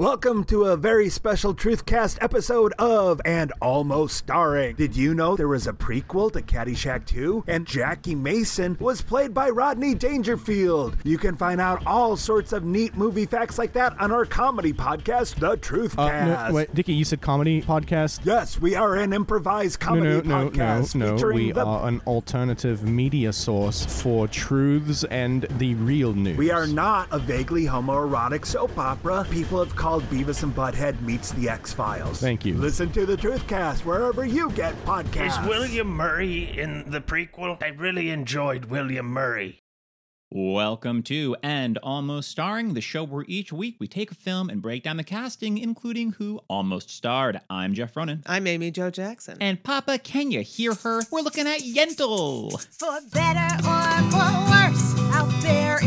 Welcome to a very special Truthcast episode of And Almost Starring. Did you know there was a prequel to Caddyshack 2? And Jackie Mason was played by Rodney Dangerfield. You can find out all sorts of neat movie facts like that on our comedy podcast, The Truthcast. Uh, no, wait, Dickie, you said comedy podcast? Yes, we are an improvised No, comedy no, no, podcast no, no. featuring We the are an alternative media source for truths and the real news. We are not a vaguely homoerotic soap opera. People have called Beavis and Butthead meets the X Files. Thank you. Listen to the Truthcast wherever you get podcasts. Is William Murray in the prequel? I really enjoyed William Murray. Welcome to And Almost Starring, the show where each week we take a film and break down the casting, including who almost starred. I'm Jeff Ronan. I'm Amy Jo Jackson. And Papa, can you hear her? We're looking at Yentl. For better or for worse, out there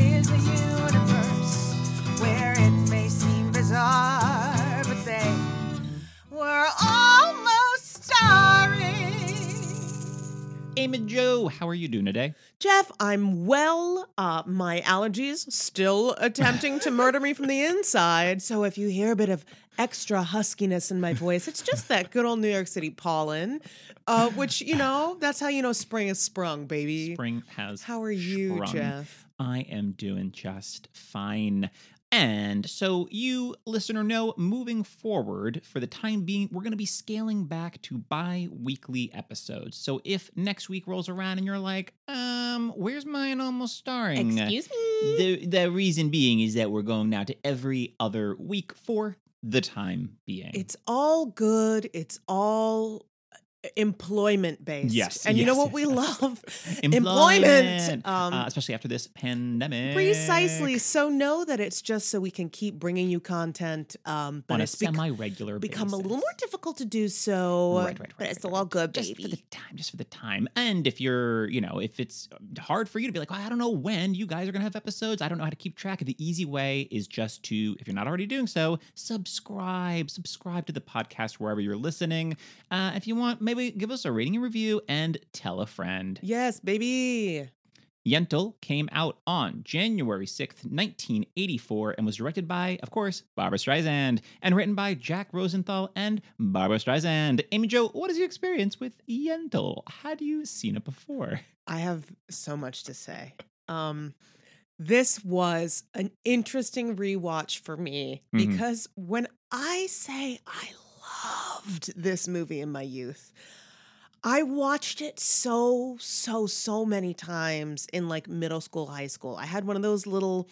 Amy Joe, how are you doing today? Jeff, I'm well. Uh, my allergies still attempting to murder me from the inside. So if you hear a bit of extra huskiness in my voice, it's just that good old New York City pollen, uh, which, you know, that's how you know spring is sprung, baby. Spring has. How are you, sprung. Jeff? I am doing just fine. And so, you listener know, moving forward, for the time being, we're going to be scaling back to bi weekly episodes. So, if next week rolls around and you're like, um, where's mine almost starring? Excuse me. The, the reason being is that we're going now to every other week for the time being. It's all good. It's all employment based. Yes, And you know yes, what we yes. love? Employment, Um, uh, especially after this pandemic. Precisely. So know that it's just so we can keep bringing you content, um, but on a it's bec- semi-regular become a little more difficult to do so. Right, right, right, But it's still right, all good, just for the time, just for the time. And if you're, you know, if it's hard for you to be like, oh, I don't know when you guys are gonna have episodes, I don't know how to keep track. The easy way is just to, if you're not already doing so, subscribe, subscribe to the podcast wherever you're listening. Uh, if you want, maybe give us a rating and review and tell a friend. Yes, baby. Yentl came out on January 6th, 1984, and was directed by, of course, Barbra Streisand, and written by Jack Rosenthal and Barbra Streisand. Amy Jo, what is your experience with Yentl? Had you seen it before? I have so much to say. Um, this was an interesting rewatch for me Mhm. because when I say I loved this movie in my youth, I watched it so, so, so many times in like middle school, high school. I had one of those little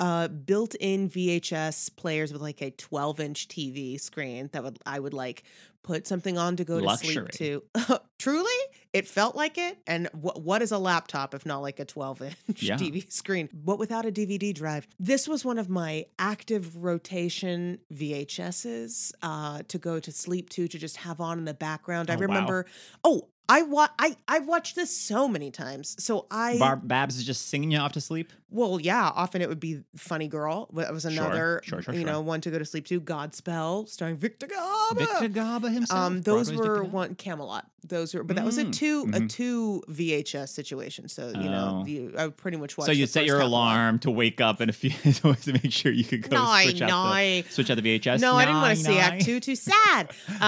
uh built-in VHS players with like a 12-inch TV screen that would I would like put something on to go to Luxury. sleep to. Truly, it felt like it. And what what is a laptop if not like a 12-inch Yeah. TV screen? But without a DVD drive. This was one of my active rotation VHSs uh to go to sleep to to just have on in the background. I Oh, wow. remember Oh, I wa- I I watched this so many times. So I Barb Babs is just singing you off to sleep? well, yeah, often it would be Funny Girl. That was Sure, another, sure, sure, you sure. know, one to go to sleep to. Godspell, starring Victor Garber. Victor Garber himself. Um, those Broadway's were one Camelot. Those were, but that was a Mm, 2 a mhm. two VHS situation. So you know, Oh. you, I pretty much watch. So you'd set first your half a lot. alarm to wake up in a few to make sure you could go No, switch, out no. the, switch out the VHS. No, I didn't want to see Nine, Act nine. Two. Too sad. Um,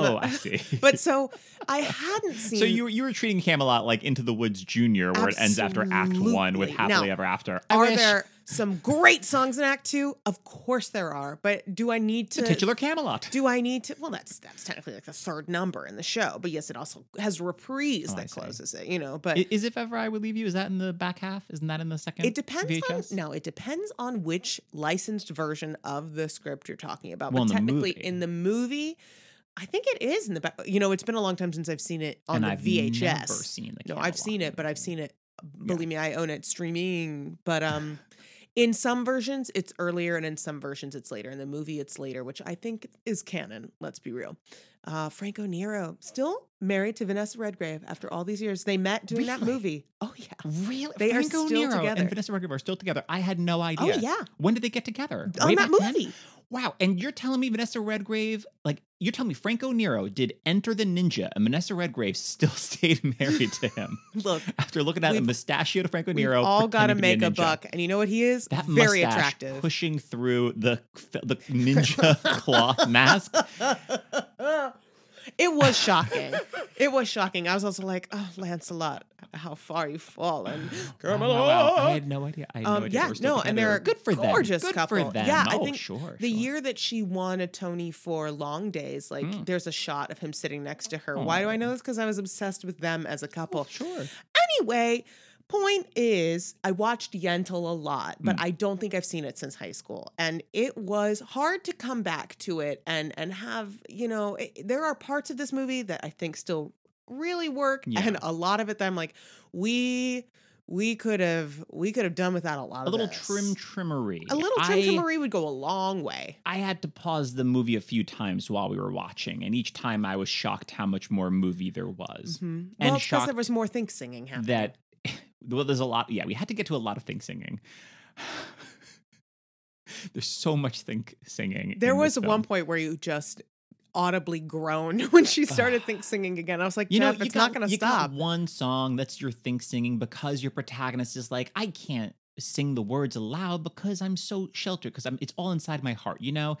oh, I see. but so I hadn't seen. So you were, you were treating Camelot like Into the Woods Junior, where it ends after Act One with Absolutely. Happily Now, Ever After. I are wish there some great songs in Act Two? Of course there are. But do I need to? the titular Camelot? Do I need to? Well, that's that's technically like the third number in the show, but yes, it also has reprise Oh, that closes it. You know, but Is if ever I would leave you? Is that in the back half? Isn't that in the second? it depends VHS? on no, it depends on which licensed version of the script you're talking about. Well, but the technically, movie. in the movie, I think it is in the back. You know, it's been a long time since I've seen it on and the I've VHS. the. no, I've seen it, but I've seen it. Believe me, I own it streaming. But um, in some versions it's earlier, and in some versions it's later. In the movie, it's later, which I think is canon. Let's be real. Uh, Franco Nero still married to Vanessa Redgrave after all these years. They met doing that movie. Oh yeah. Really? They are still Nero together. and Vanessa Redgrave are still together. I had no idea. Oh yeah. When did they get together? On Way that back then? Wow. And you're telling me Vanessa Redgrave, like, you're telling me Franco Nero did Enter the Ninja and Vanessa Redgrave still stayed married to him Look, after looking at the We've- mustachioed Franco Nero, we've all got to make be a, buck, and you know what he is? That Very attractive. pushing through the the ninja cloth mask. It was shocking. it was shocking. I was also like, "Oh, Lancelot, how far you've fallen, Wow, wow, wow. I had no idea. I had no Um, idea. yeah, they were still no, and they're a good for gorgeous them. Good couple. for them. Yeah, I oh, think sure. The sure. year that she won a Tony for Long Days, like Mm. there's a shot of him sitting next to her. Why do I know this? Because I was obsessed with them as a couple. Sure. Anyway, point is, I watched Yentl a lot, but Mm. I don't think I've seen it since high school, and it was hard to come back to it and and have you know it, there are parts of this movie that I think still really work, Yeah. and a lot of it that I'm like, we we could have we could have done without a lot of A of little this. trim trimmery. A little trim I- trimmery would go a long way. I had to pause the movie a few times while we were watching, and each time I was shocked how much more movie there was. Mhm. And Well, because shocked there was more think singing happening. That well, there's a lot. Yeah, we had to get to a lot of things singing. there's so much think singing. there was one point where you just audibly groaned when she started think singing again. I was like, You know, it's got, not going to you stop. got one song that's your think singing because your protagonist is like, I can't sing the words aloud because I'm so sheltered because I'm it's all inside my heart, you know.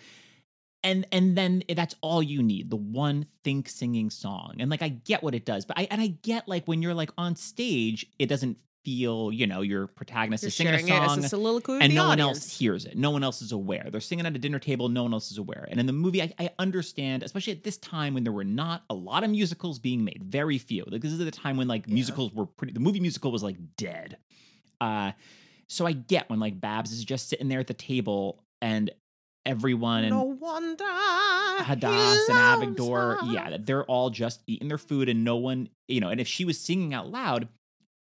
And and then that's all you need, the one think singing song. And like I get what it does, but I and I get like when you're like on stage, it doesn't feel, you know, your protagonist You're is singing a sharing it as song a soliloquy and no one else hears it. No one else is aware. They're singing at a dinner table. No one else is aware. And in the movie, I, I understand, especially at this time when there were not a lot of musicals being made, very few. Like this is the time when like musicals were pretty. The movie musical was like dead. Uh, so I get when like Babs is just sitting there at the table and everyone and No wonder. Hadass and Avigdor, her. yeah, that they're all just eating their food and no one, you know, and if she was singing out loud,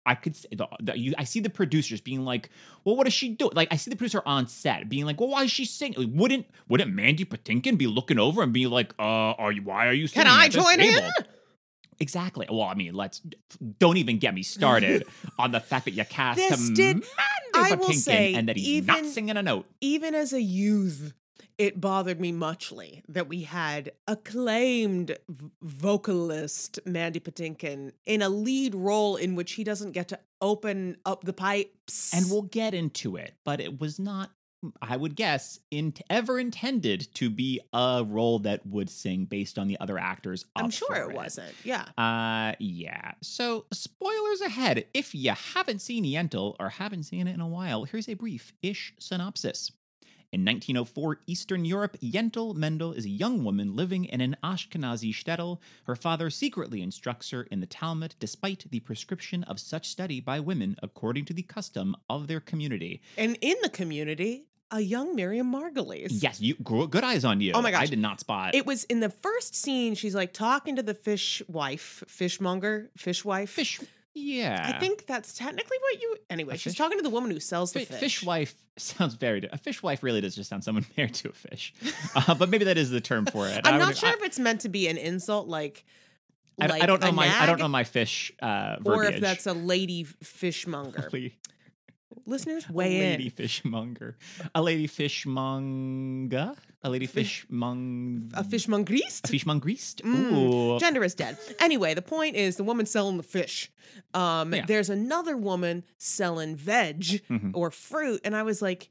I could say the, the, you, I see the producers being like, "Well, what does she do?" Like, I see the producer on set being like, "Well, why is she singing? Wouldn't wouldn't Mandy Patinkin be looking over and be like, uh, are you? Why are you Can singing I at this join in? table?" Exactly. Well, I mean, let's don't even get me started on the fact that you cast This a did- Mandy I will Patinkin say, and that he's not singing a note. Even as a youth, it bothered me muchly that we had acclaimed v- vocalist Mandy Patinkin in a lead role in which he doesn't get to open up the pipes. and we'll get into it but it was not i would guess in ever intended to be a role that would sing based on the other actors I'm sure for it wasn't. Yeah. uh yeah so spoilers ahead if you haven't seen yentl or haven't seen it in a while here's a brief ish synopsis in 1904 Eastern Europe, Yentl Mendel is a young woman living in an Ashkenazi shtetl. Her father secretly instructs her in the Talmud despite the prescription of such study by women according to the custom of their community. And in the community, a young Miriam Margolyes. Yes, you good eyes on you. Oh my gosh, I did not spot. It was in the first scene, she's like talking to the fish wife, fishmonger, fishwife. fish. Yeah, I think that's technically what you. Anyway, A she's fish- talking to the woman who sells the Fi- fish. fish wife sounds very. A fish wife really does just sound someone married to a fish, uh, but maybe that is the term for it. I'm I not would- sure I- if it's meant to be an insult, like. I, like I don't know a my. I don't know my fish uh, verbiage. Or if that's a lady fishmonger. lady, Listeners, a weigh lady in. fishmonger, a lady fishmonger, a lady Fish- A fishmongerist? a fishmongerist. Mm, Gender is dead. Anyway, the point is the woman selling the fish. Um, Yeah. There's another woman selling veg Mhm. or fruit, and I was like,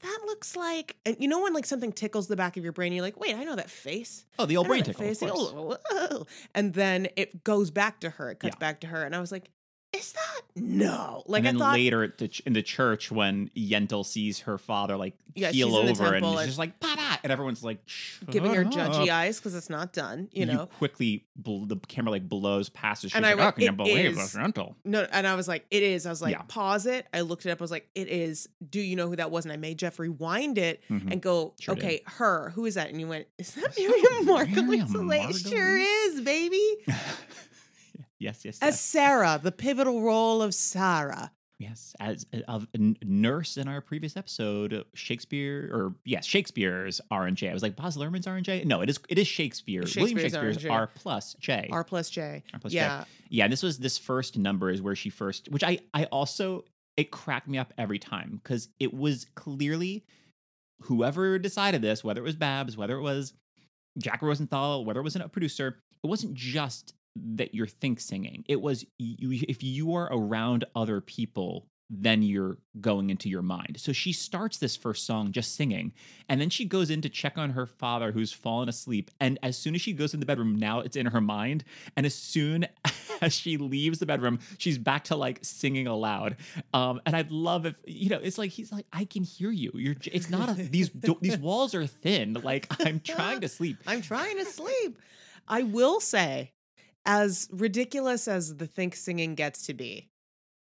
that looks like, and you know when like something tickles the back of your brain, you're like, wait, I know that face. oh, the old brain that tickle. Face. Oh. And then it goes back to her. It cuts Yeah. back to her, and I was like, is that no? Like and I then thought. later at the ch- in the church when Yentl sees her father like Yeah, keel she's in the over and and- just like Papa! and everyone's like Giving her "Shut judgy up." eyes because it's not done, you know. quickly bl- the camera like blows past her. She's And like, I went, "How can you "It believe is." this Yentl?" No, and I was like, it is. I was like, Yeah. pause it. I looked it up. I was like, it is. Do you know who that was? And I made Jeff rewind it Mhm. and go, Sure did. okay, her. Who is that? And you went, is that Miriam Margolyes? Miriam I was like, it sure is, baby. yes, yes, As yes. Sarah, the pivotal role of Sarah. Yes, as uh, a, of nurse in our previous episode, uh, Shakespeare, or yes, Shakespeare's R and J. I was like, Baz Luhrmann's R and J. No, it is it is Shakespeare. William Shakespeare's R&J. R plus J. R plus J. R plus J. yeah. Yeah, this was this first number is where she first, which I I also it cracked me up every time because it was clearly whoever decided this, whether it was Babs, whether it was Jack Rosenthal, whether it was a producer, it wasn't just that you're think singing. It was you, if you are around other people, then you're going into your mind. So she starts this first song just singing, and then she goes in to check on her father who's fallen asleep. And as soon as she goes in the bedroom, now it's in her mind. And as soon as she leaves the bedroom, she's back to like singing aloud. Um, and I'd love if you know, it's like he's like, I can hear you. You're. j- It's not a these these walls are thin. Like I'm trying to sleep. I'm trying to sleep. I will say, as ridiculous as the think singing gets to be,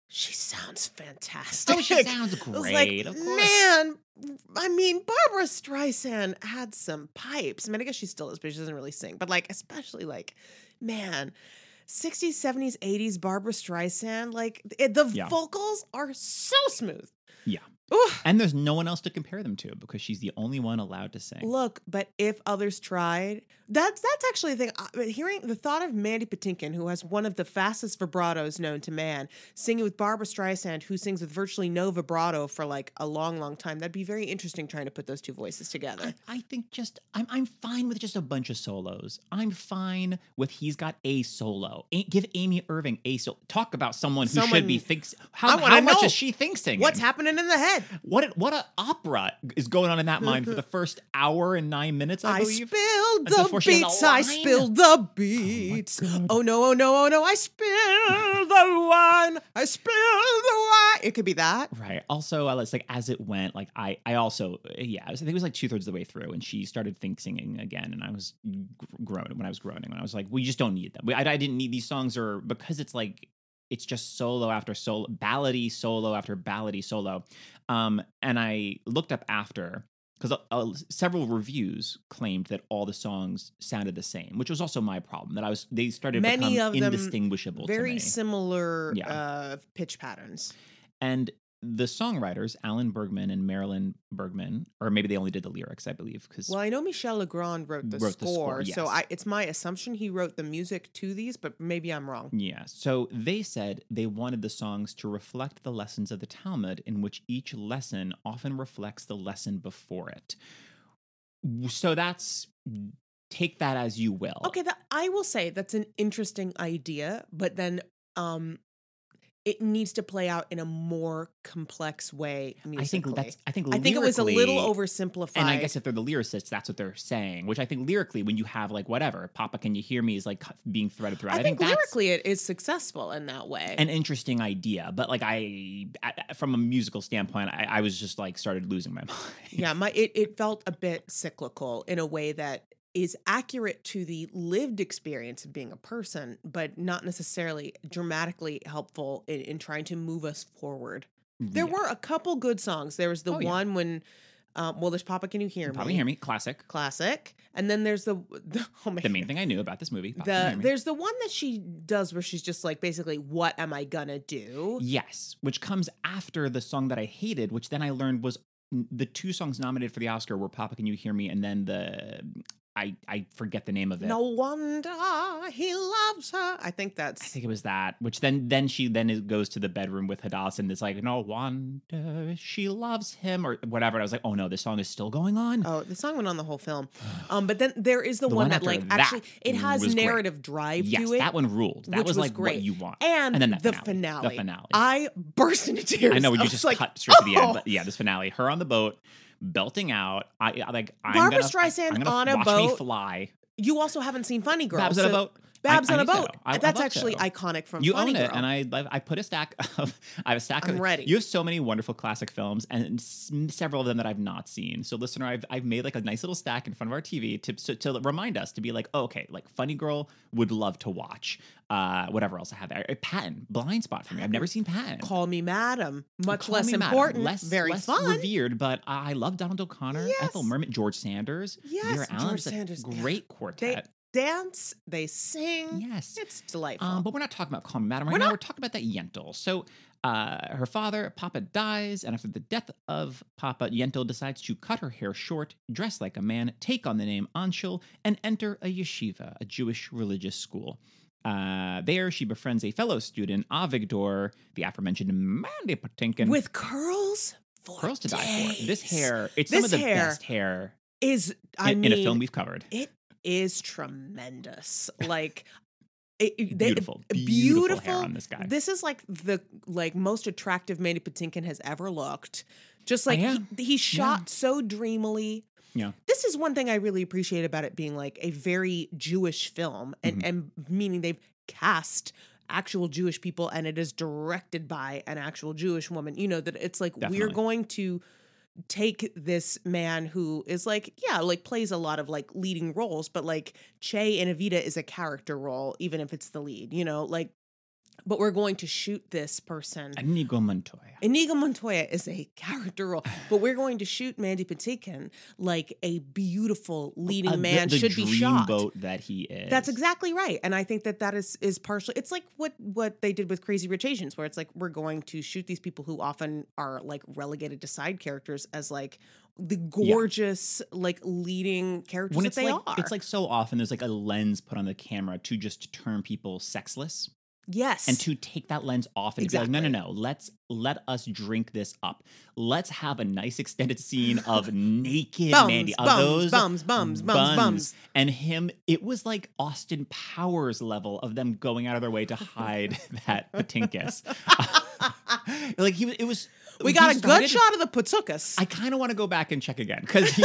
she sounds fantastic. Oh, she sounds I great. like, of course. man, I mean, Barbra Streisand had some pipes. I mean, I guess she still is, but she doesn't really sing. But like, especially like, man, 60s, 70s, 80s Barbra Streisand, like it, the Yeah. vocals are so smooth. Yeah. Ooh. And there's no one else to compare them to because she's the only one allowed to sing. Look, but if others tried, that's that's actually the thing. Hearing the thought of Mandy Patinkin, who has one of the fastest vibratos known to man, singing with Barbra Streisand, who sings with virtually no vibrato for like a long, long time, that'd be very interesting trying to put those two voices together. I, I think just I'm I'm fine with just a bunch of solos. I'm fine with he's got a solo. A- give Amy Irving a solo. Talk about someone who should be Someone- thinks. How, how much is she think singing? What's happening in the head? What what a opera is going on in that mind for the first hour and nine minutes? I, I believe. spilled That's the before she has a beats. I spilled the beats. Oh, no! Oh no! Oh no! I spilled the wine. I spilled the wine. It could be that. Right. Also, uh, it's like as it went, like I, I also, yeah, I, was, I think it was like two thirds of the way through, and she started think singing again, and I was gr- groaning when I was groaning, when I was like, we just don't need them. We, I, I didn't need these songs, or because it's like it's just solo after solo, ballady solo after ballady solo, um, and I looked up after because uh, uh, several reviews claimed that all the songs sounded the same, which was also my problem. That I was they started to Many become of them indistinguishable. Very similar Yeah. uh, pitch patterns. And the songwriters, Alan Bergman and Marilyn Bergman, or maybe they only did the lyrics, I believe, because Well, I know Michel Legrand wrote the Wrote the score, score, so. I, it's my assumption he wrote the music to these, but maybe I'm wrong. yeah. So they said they wanted the songs to reflect the lessons of the Talmud, in which each lesson often reflects the lesson before it. So that's take that as you will. Okay, that I will say that's an interesting idea, but then um it needs to play out in a more complex way musically. I think that's. I think. I think it was a little oversimplified. And I guess if they're the lyricists, that's what they're saying. Which I think lyrically, when you have like whatever, "Papa, can you hear me?" is like being threaded throughout. I, think, that's lyrically it is successful in that way. an interesting idea, but like I, I- from a musical standpoint, I, I was just like started losing my mind. yeah, my it, it felt a bit cyclical in a way that is accurate to the lived experience of being a person, but not necessarily dramatically helpful in, in trying to move us forward. There Yeah. were a couple good songs. There was the Oh, yeah. one when, um, well, there's Papa, Can You Hear Me? Probably hear me. Classic. Classic. And then there's the, the oh my The main thing I knew about this movie. Papa, the there's the one that she does where she's just like basically, what am I gonna do? Yes, which comes after the song that I hated, which then I learned was the two songs nominated for the Oscar were "Papa, Can You Hear Me" and then the I I forget the name of it. No wonder he loves her. I think that's. I think it was that, which then then she then is, goes to the bedroom with Hadass and it's like, no wonder she loves him or whatever. And I was like, oh no, this song is still going on. Oh, the song went on the whole film. Um, but then there is the, The one, one that like that actually it has was great. narrative drive yes, to it. that one ruled. That was was like great. what you want. and, And then the, finale. finale. The finale. I burst into tears. I know you just like, cut straight to the "Oh." end, but yeah, this finale, her on the boat, belting out. I, like I'm Barbara gonna, Streisand I'm gonna on a watch me boat. fly. You also haven't seen Funny Girl. Babs on a boat. Babs I- on I a boat. I- That's actually iconic from you Funny own Girl. it, and I I put a stack of I have a stack I'm of ready. You have so many wonderful classic films, and s- several of them that I've not seen. So, listener, I've I've made like a nice little stack in front of our TV to to, to remind us to be like, oh, okay, like Funny Girl would love to watch. Uh, whatever else I have there, Patton, blind spot for me. I've never seen Patton. Call me Madam. Much Call less Me Madam. important. less very less fun. revered, but I love Donald O'Connor, Ethel Merman, George Sanders, Yes, Vera-Ellen. George Sanders, yeah. great They quartet. dance. They sing. yes, It's delightful. Um, but we're not talking about Call Me Madam right We're now. not. We're talking about that Yentl. So uh, her father, Papa, dies, and after the death of Papa, Yentl decides to cut her hair short, dress like a man, take on the name Anshel, and enter a yeshiva, a Jewish religious school. Uh, there, she befriends a fellow student, Avigdor, the aforementioned Mandy Patinkin. With curls? for Curls to die for. This hair, it's This some of the hair best hair is I in, mean in a film we've covered. it is tremendous. Like it, it- they- Beautiful, beautiful hair on this guy. This is like the like most attractive Mandy Patinkin has ever looked. Just like he, he shot so dreamily. Yeah. This is one thing I really appreciate about it being like a very Jewish film and Mm-hmm. and meaning they've cast actual Jewish people and it is directed by an actual Jewish woman. You know that it's like we're going to take this man who is like yeah like plays a lot of like leading roles but like che and evita is a character role even if it's the lead you know like but we're going to shoot this person Inigo Montoya. Inigo Montoya is a character role, but we're going to shoot Mandy Patinkin like a beautiful leading Uh, man the, should be shot. dreamboat that he is. That's exactly right, and I think that that is is partially. It's like what what they did with Crazy Rich Asians, where it's like we're going to shoot these people who often are like relegated to side characters as like the gorgeous like leading characters when that it's they like are. it's like so often there's like a lens put on the camera to just turn people sexless yes, and to take that lens off and be like no no Exactly. no let's let us drink this up let's have a nice extended scene of naked Bums, Mandy of bums, those bums, bums, bums, bums. and him it was like Austin Powers level of them going out of their way to hide that Patinkus like he was it was we got a good shot of the Patukas. I kind of want to go back and check again because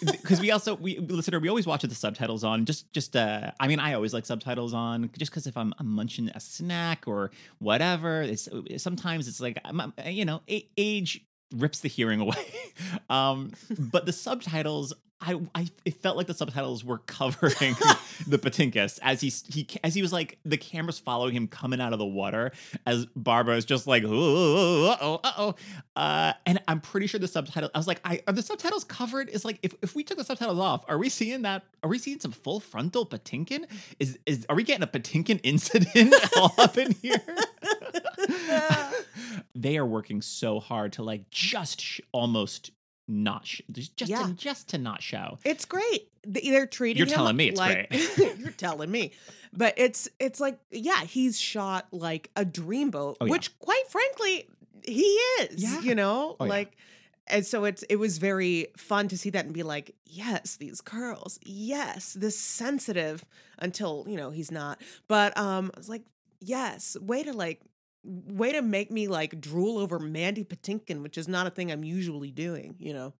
because we also we listener we always watch with the subtitles on just just uh I mean I always like subtitles on just because if I'm, I'm munching a snack or whatever it's sometimes it's like I'm, I'm- you know a- age rips the hearing away um but the subtitles I, I it felt like the subtitles were covering the Patinkus as he he as he was like the cameras following him coming out of the water as Barbara is just like uh oh uh oh uh and I'm pretty sure the subtitle I was like I are the subtitles covered? Is like if, if we took the subtitles off are we seeing that are we seeing some full frontal Patinkin? Is is are we getting a Patinkin incident all up in here? They are working so hard to like just sh- almost not sh- just just, Yeah. to, just to not show It's great. They- They're treating. You're telling me it's like, great. you're telling me, but it's it's like yeah, he's shot like a dreamboat, Oh, yeah. which quite frankly he is. Yeah. You know, Oh, like. And so it's it was very fun to see that and be like, yes, these curls, yes, this sensitive until you know he's not. But um, I was like, yes, way to like, way to make me like drool over Mandy Patinkin, which is not a thing I'm usually doing. You know,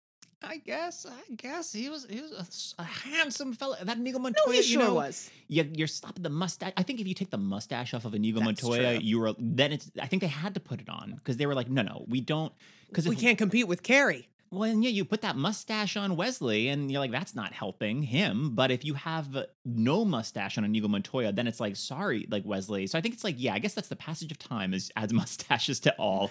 I guess I guess he was he was a handsome fella that Inigo no, Montoya he you sure know, was. you, you're stopping the mustache. I think if you take the mustache off of Inigo That's Montoya, true. you were then it's. I think they had to put it on because they were like, no, no, we don't. Because We can't compete with Cary. Well, and yeah, you put that mustache on Wesley, and you're like, that's not helping him. But if you have no mustache on Inigo Montoya, then it's like, sorry, like Wesley. So I think it's like, yeah, I guess that's the passage of time is adds mustaches to all.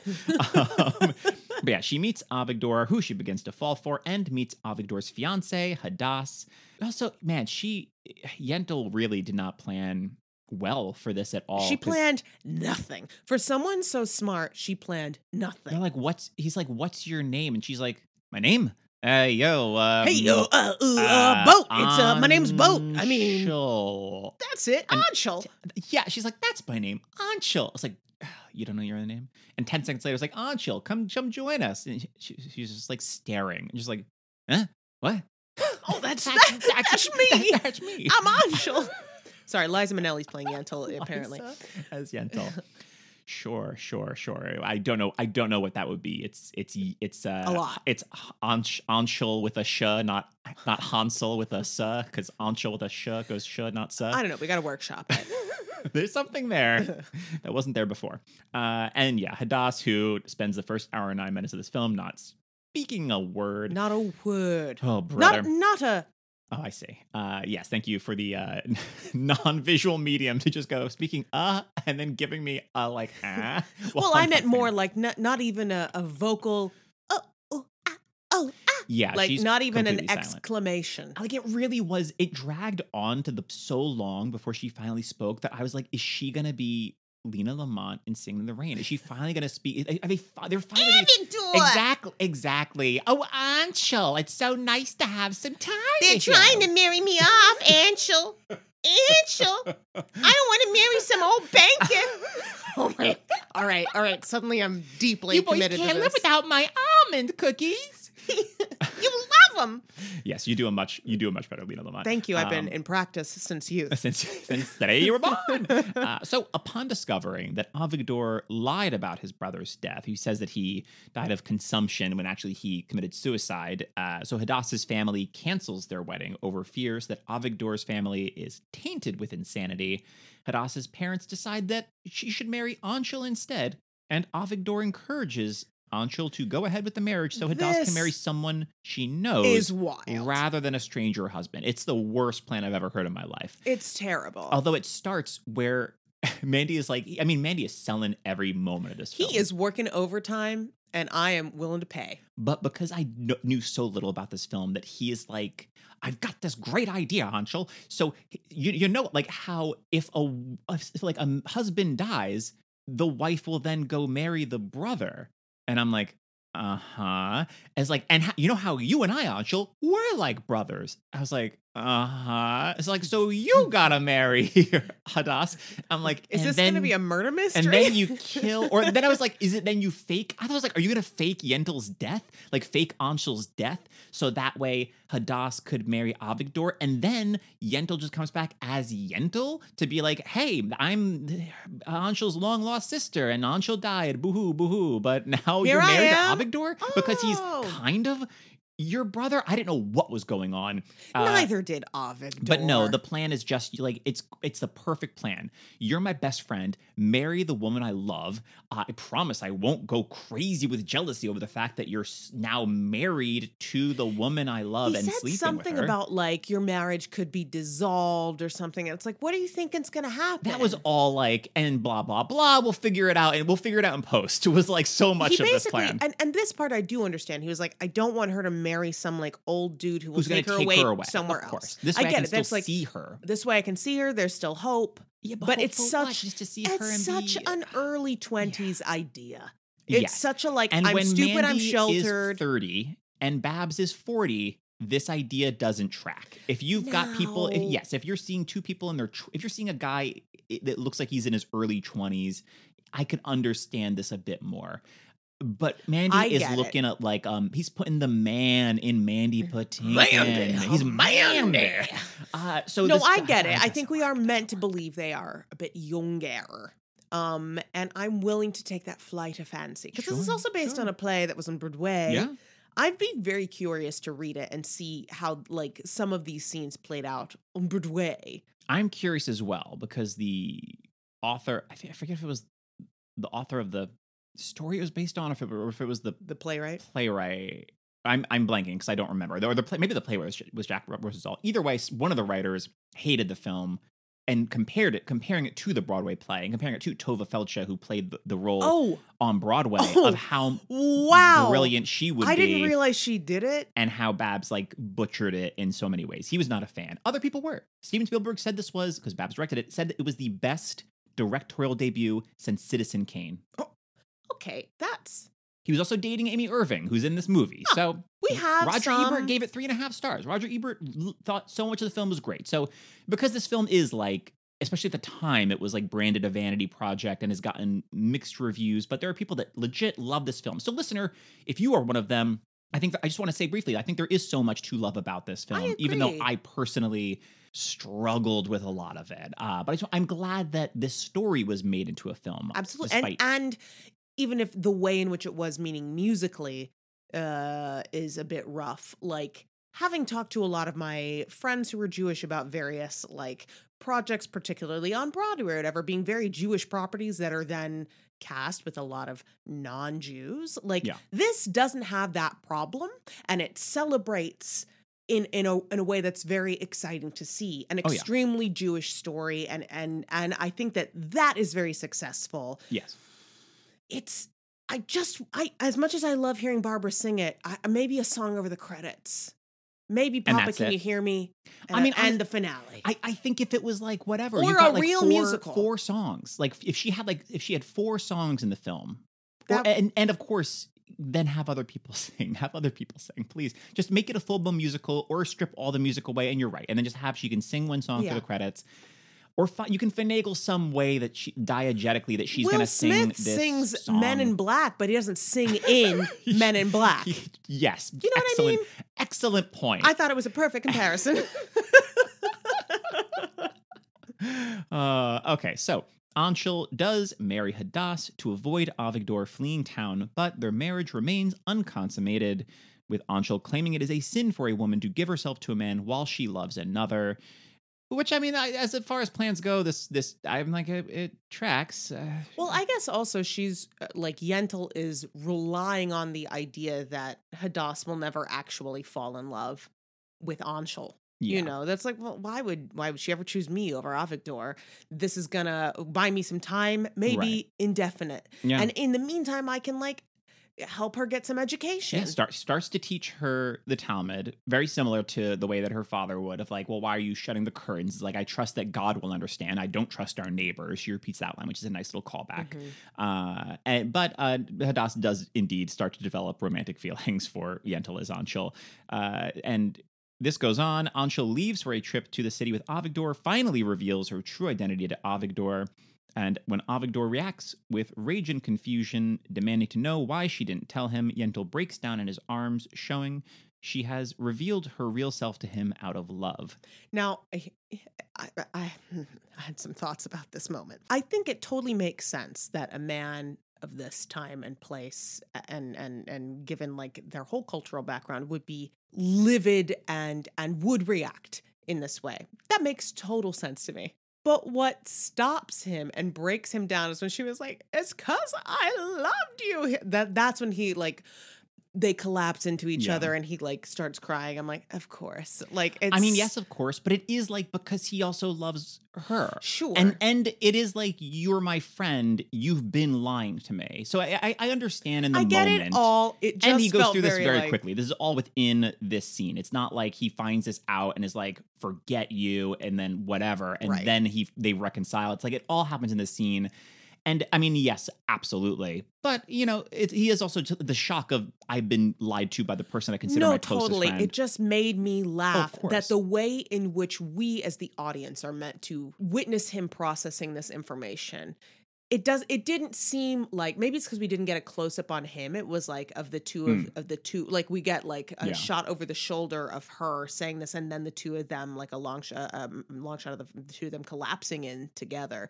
um, but yeah, she meets Avigdor, who she begins to fall for, and meets Avigdor's fiance, Hadass. Also, man, she Yentl really did not plan well for this at all. She planned nothing. For someone so smart, she planned nothing. They're like, what's? He's like, what's your name? And she's like, my name. Hey yo, um, hey, yo, uh, uh, uh, boat. It's uh, my name's boat. I mean, Anshel. that's it. And- Anshel. yeah, she's like, that's my name, Anshel. I was like, you don't know your other name? And ten seconds later, it's like, Anshel, come, come join us. And she, she's just like staring, just like, huh, what? Oh, that's That's- that, that's- that's, me. That's me. I'm Anshel. Sorry, Liza Minnelli's playing Yentl, apparently. Liza as Yentl. Sure, sure, sure. I don't know. I don't know what that would be. It's it's it's uh, A lot. It's Ansh, Anshel with a sh, not not Hansel with a s, because Anshel with a sh goes sh, not s. I don't know. We got to workshop it. There's something there that wasn't there before. Uh, and yeah, Hadass, who spends the first hour and nine minutes of this film not speaking a word. Not a word. oh, brother. Not not a. Oh, I see. Uh, yes, thank you for the uh, non-visual medium to just go speaking uh and then giving me a like ah. Well, I meant more like not not even a, a vocal. Oh, oh, ah, oh, ah. yeah, Like not even an silent. exclamation. Like it really was. It dragged on to the so long before she finally spoke that I was like, is she gonna be Lina Lamont in Singing in the Rain? Is she finally gonna speak? Are they? They're finally. Exactly. Exactly. Oh, Anshel, it's so nice to have some time. They're trying you. to marry me off, Anshel. Anshel. I don't want to marry some old banker. Oh my! all right, all right. Suddenly I'm deeply you boys committed can't to live without my almond cookies. you love them. yes, you do a much you do a much better Lina Lamont. Thank you. I've been Um, in practice since youth. since since the day you were born. Uh, so, upon discovering that Avigdor lied about his brother's death, he says that he died of consumption when actually he committed suicide. Uh, so, Hadassah's family cancels their wedding over fears that Avigdor's family is tainted with insanity. Hadassah's parents decide that she should marry Anshel instead, and Avigdor encourages Anshel to go ahead with the marriage so Hadassah This can marry someone she knows Is wild. rather than a stranger husband. It's the worst plan I've ever heard in my life. It's terrible. Although it starts where Mandy is like, I mean, Mandy is selling every moment of this film. he is working overtime, and I am willing to pay. But because I kn- knew so little about this film, that he is like, I've got this great idea, Anshel. So you you know like how if a if like a husband dies, the wife will then go marry the brother, and I'm like. Uh huh. As like, and you know how you and I, Anshel, we're like brothers. I was like, uh huh. It's like, so you gotta marry Hadass. I'm like, Is and this then, to be a murder mystery? and then you kill, or then I was like, is it then you fake? I was like, are you gonna fake Yentl's death, like fake Anshel's death, so that way Hadass could marry Avigdor, and then Yentl just comes back as Yentl to be like, hey, I'm Anshel's long lost sister, and Anshel died, boohoo, boohoo, but now Here you're I married am. to Avigdor because he's Oh. kind of your brother. I didn't know what was going on. Uh, Neither did Ovid. but no, the plan is just like it's it's the perfect plan. You're my best friend. Marry the woman I love. I promise I won't go crazy with jealousy over the fact that you're now married to the woman I love he and said sleeping something with her. about like your marriage could be dissolved or something. And it's like, what do you think is going to happen? that was all like and blah blah blah. We'll figure it out and we'll figure it out in post. It was like so much he of this plan. and, and this part I do understand. He was like, I don't want her to marry some like old dude who will Who's take, to her, take away her away? somewhere of course. else. This I way I, get can it. still That's like see her. this way I can see her. There's still hope. Yeah, But hope it's such just to see her it's and such be, an early twenties idea. It's Yes. such a like And I'm when stupid, I'm Mandy sheltered. Is 30 and Babs is 40, this idea doesn't track. If you've got people, if, yes, if you're seeing two people in their, if you're seeing a guy eh, that looks like he's in his early 20s, I could understand this a bit more. But Mandy I is get it. looking at like um he's putting the man in Mandy Patinkin. Mandy, He's oh, Mandy. Uh, so no, I guy- get it. I think we are meant to believe they are a bit younger. Um, and I'm willing to take that flight of fancy because this is also based sure. on a play that was on Broadway. Yeah. I'd be very curious to read it and see how like some of these scenes played out on Broadway. I'm curious as well because the author, I, think, I forget if it was the author of the story it was based on, or if it, or if it was the The playwright. playwright. I'm I'm blanking because I don't remember. Or the play, maybe the playwright was, was Jack Rosenthal. Either way, one of the writers hated the film and compared it, comparing it to the Broadway play and comparing it to Tovah Feldshuh, who played the, the role Oh, on Broadway, Oh, of how wow! brilliant she would I be. didn't realize she did it. and how Babs like butchered it in so many ways. He was not a fan. Other people were. Steven Spielberg said this was because Babs directed it. Said that it was the best directorial debut since Citizen Kane. Oh, Okay, that's He was also dating Amy Irving, who's in this movie. So we have Roger some. Ebert gave it three and a half stars. Roger Ebert thought so much of the film was great. So because this film is like, especially at the time, it was like branded a vanity project and has gotten mixed reviews, but there are people that legit love this film. So listener, if you are one of them, I think that, I just want to say briefly, I think there is so much to love about this film, even though. I personally struggled with a lot of it. Uh, but I just, I'm glad that this story was made into a film. absolutely and and even if the way in which it was meaning musically uh is a bit rough like having talked to a lot of my friends who were jewish about various like projects particularly on broadway or whatever being very jewish properties that are then cast with a lot of non-jews like Yeah. this doesn't have that problem and it celebrates in in a in a way that's very exciting to see an Oh, yeah. extremely Jewish story and and and I think that that is very successful. yes. It's I just I as much as I love hearing Barbara sing it, I, maybe a song over the credits. Maybe Papa Can it. You Hear Me? I mean, and the finale. I, I think if it was like whatever, Or got a like real four, musical. four songs. Like if she had like if she had four songs in the film, or, and and of course then have other people sing, have other people sing, please. Just make it a full blown musical or strip all the music away, and you're right, and then just have she can sing one song Yeah. for the credits. Or fi- you can finagle some way that she diegetically that she's Will going to sing Smith this sings song. Men in Black, but he doesn't sing in Men in Black. yes, You know what I mean? Excellent point. I thought it was a perfect comparison. uh, okay, so Anshel does marry Hadass to avoid Avigdor fleeing town, but their marriage remains unconsummated, with Anshel claiming it is a sin for a woman to give herself to a man while she loves another. Which I mean, I, as far as plans go, this this I'm like it, it tracks. Uh, well, I guess also she's uh, like Yentl is relying on the idea that Hadass will never actually fall in love with Anshel. yeah. You know, that's like, well, why would why would she ever choose me over Avigdor? This is gonna buy me some time, maybe Right. indefinite. yeah. And in the meantime, I can like help her get some education. Yeah, start, starts to teach her the Talmud, very similar to the way that her father would, of like, well, why are you shutting the curtains? It's like, I trust that God will understand. I don't trust our neighbors. She repeats that line, which is a nice little callback. Mhm. Uh, and, but uh, Hadass does indeed start to develop romantic feelings for Yentl as Anshel. Uh, and this goes on. Anshel leaves for a trip to the city with Avigdor, finally reveals her true identity to Avigdor. And when Avigdor reacts with rage and confusion, demanding to know why she didn't tell him, Yentl breaks down in his arms, showing she has revealed her real self to him out of love. Now, I, I, I, I had some thoughts about this moment. I think it totally makes sense that a man of this time and place and and and given like their whole cultural background would be livid and and would react in this way. That makes total sense to me. But what stops him and breaks him down is when she was like, "It's cuz I loved you." That that's when he like they collapse into each Yeah. other and he like starts crying. I'm like, "Of course." Like it's I mean, yes, of course, but it is like because he also loves her. Sure. And and it is like you're my friend. You've been lying to me. So I I, I understand in the I get moment. it all. It just and he goes through this very, very like, quickly. This is all within this scene. It's not like he finds this out and is like, "Forget you," and then whatever, and Right. then he they reconcile. It's like it all happens in this scene. And I mean, yes, absolutely. But you know, it, he is also the shock of I've been lied to by the person I consider no, my closest totally. friend. It just made me laugh course. that the way in which we, as the audience, are meant to witness him processing this information. It does. It didn't seem like maybe it's because we didn't get a close up on him. It was like of the two of, of the two, like we get like a. Yeah. shot over the shoulder of her saying this, and then the two of them, like a long shot, um, long shot of the, the two of them collapsing in together.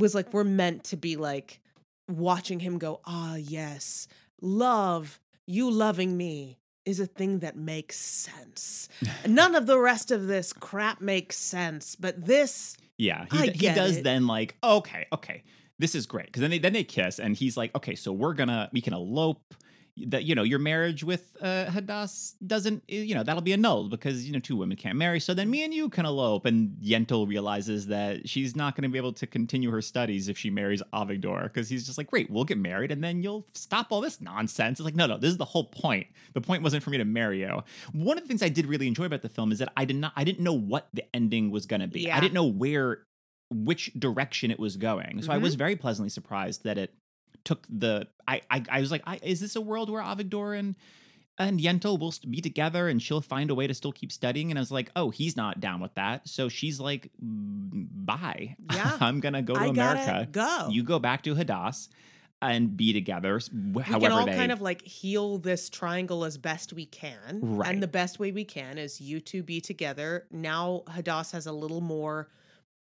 Was like we're meant to be like watching him go, ah, yes, love, you loving me is a thing that makes sense. None of the rest of this crap makes sense, but this, Yeah, he, he does it. then like, okay, okay, this is great because then they then they kiss and he's like, okay, so we're gonna we can elope. That you know your marriage with uh, Hadass doesn't you know that'll be annulled because you know two women can't marry. So then me and you can elope. And Yentl realizes that she's not going to be able to continue her studies if she marries Avigdor because he's just like, great, we'll get married and then you'll stop all this nonsense. It's like, no, no, this is the whole point. The point wasn't for me to marry you. One of the things I did really enjoy about the film is that I did not I didn't know what the ending was going to be. I didn't know where which direction it was going. So I Mm-hmm. was very pleasantly surprised that it took the I I, I was like, I, is this a world where Avigdor and and Yentl will be together and she'll find a way to still keep studying? And I was like, oh, he's not down with that. So she's like, "Mm, bye. Yeah. I'm gonna go to I America. go. You go back to Hadass and be together. we however can all they kind of like heal this triangle as best we can. Right. And the best way we can is you two be together. Now Hadass has a little more,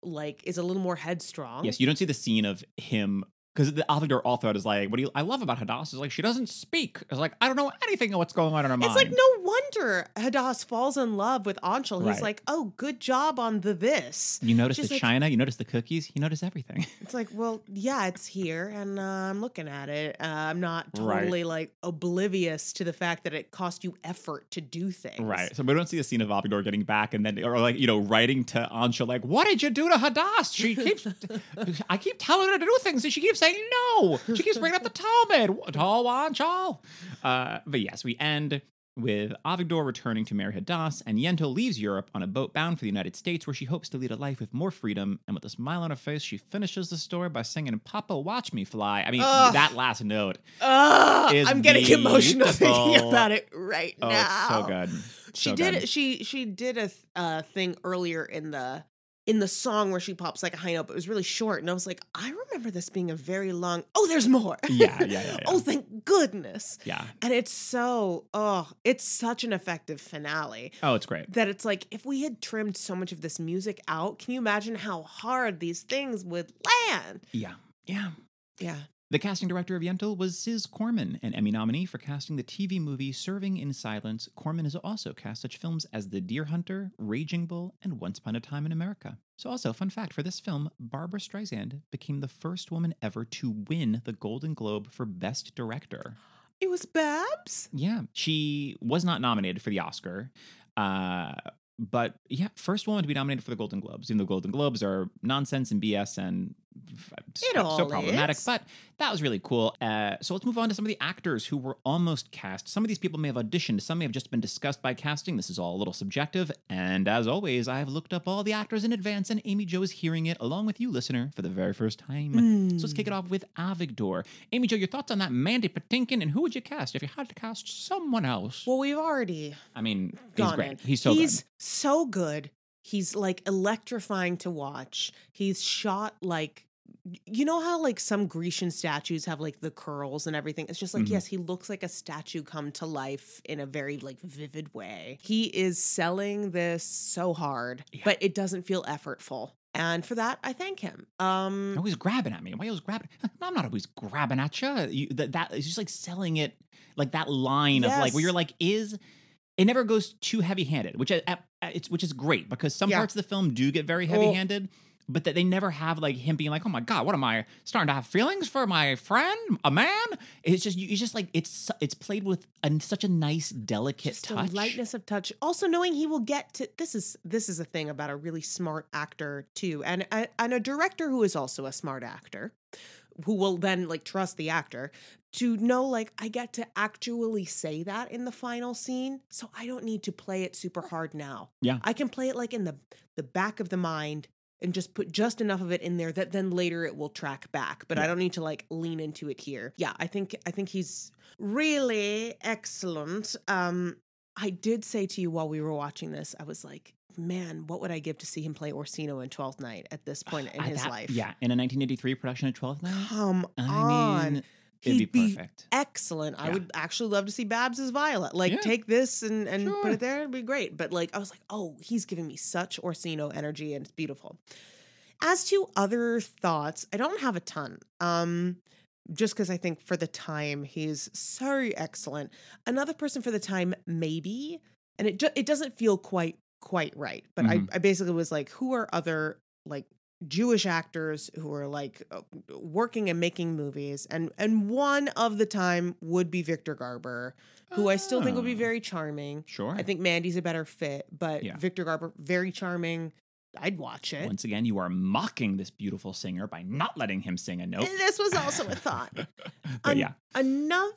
like, is a little more headstrong. Yes, you don't see the scene of him because the Avigdor all throughout is like, what do you, I love about Hadass is like she doesn't speak. It's like I don't know anything of what's going on in her mind. It's like no wonder Hadass falls in love with Anshel. He's Right. like, "Oh, good job on the this." You notice She's the like- china, you notice the cookies, you notice everything. It's like, well, yeah, it's here, and uh, I'm looking at it. Uh, I'm not Right. totally like oblivious to the fact that it cost you effort to do things. right. So we don't see a scene of Avigdor getting back and then, or like, you know, writing to Ansha, like, what did you do to Hadass? She keeps, I keep telling her to do things and she keeps saying no. She keeps bringing up the Talmud. Tall Anshal. Uh, but yes, we end with Avigdor returning to marry Hadass, and Yentl leaves Europe on a boat bound for the United States, where she hopes to lead a life with more freedom. And with a smile on her face, she finishes the story by singing "Papa, watch me fly." I mean, Ugh. that last note. Ugh, Is I'm getting emotional thinking about it right Oh, now. it's so good. She So did. good. She she did a uh, thing earlier in the in the song where she pops like a high note, but it was really short. And I was like, I remember this being a very long. Oh, there's more. Yeah, yeah, yeah, yeah. oh, thank goodness. Yeah. And it's so, oh, it's such an effective finale Oh, it's great. that it's like if we had trimmed so much of this music out, can you imagine how hard these things would land? Yeah. Yeah. Yeah. The casting director of Yentl was Cis Corman, an Emmy nominee for casting the TV movie Serving in Silence. Corman has also cast such films as The Deer Hunter, Raging Bull, and Once Upon a Time in America. So, also, fun fact for this film, Barbra Streisand became the first woman ever to win the Golden Globe for Best Director. It was Babs. Yeah, she was not nominated for the Oscar. Uh, but yeah, first woman to be nominated for the Golden Globes. Even though Golden Globes are nonsense and BS and It so, all so problematic, is. but that was really cool. Uh, so let's move on to some of the actors who were almost cast. Some of these people may have auditioned, some may have just been discussed by casting. This is all a little subjective. And as always, I have looked up all the actors in advance, and Amy Jo is hearing it along with you, listener, for the very first time. So let's kick it off with Avigdor. Amy Jo, your thoughts on that Mandy Patinkin, and who would you cast if you had to cast someone else? Well, we've already I mean, he's great. in. He's so he's good. so good. He's like electrifying to watch. He's shot like you know how like some Grecian statues have like the curls and everything. It's just like Mhm. yes, he looks like a statue come to life in a very like vivid way. He is selling this so hard, Yeah. but it doesn't feel effortful. And for that, I thank him. Um he's grabbing at me. Why always grabbing? I'm not always grabbing at you. you that that is just like selling it, like that line of like where you're like, is it never goes too heavy handed, which uh, I, I- it's which is great because some Yeah. parts of the film do get very Oh. heavy handed. But that they never have like him being like, oh my god, what am I starting to have feelings for my friend, a man? It's just, you- just like it's it's played with a, such a nice, delicate just touch. lightness of touch. Also knowing he will get to this is this is a thing about a really smart actor too, and a, and a director who is also a smart actor, who will then like trust the actor to know like I get to actually say that in the final scene, so I don't need to play it super hard now. Yeah. I can play it like in the the back of the mind. And just put just enough of it in there that then later it will track back, but I don't need to like lean into it here. Yeah, I think I think he's really excellent. Um, I did say to you while we were watching this, I was like, man, what would I give to see him play Orsino in Twelfth Night at this point in I- his that- life? Yeah, in a 1983 production of 12th Night. Come I on. mean, it'd He'd be be perfect. excellent. I would actually love to see Babs as Violet. Like, Yeah. take this and, and Sure. put it there. It'd be great. But, like, I was like, oh, he's giving me such Orsino energy and it's beautiful. As to other thoughts, I don't have a ton. Um, just because I think for the time he's so excellent. Another person for the time, maybe, and it ju- it doesn't feel quite quite right. But Mhm. I I basically was like, who are other like Jewish actors who are like uh, working and making movies, and and one of the time would be Victor Garber, who I still think would be Oh. very charming. Sure. I think Mandy's a better fit, but Yeah. Victor Garber very charming. I'd watch it. Once again, you are mocking this beautiful singer by not letting him sing a note. This was also a thought. but yeah, Another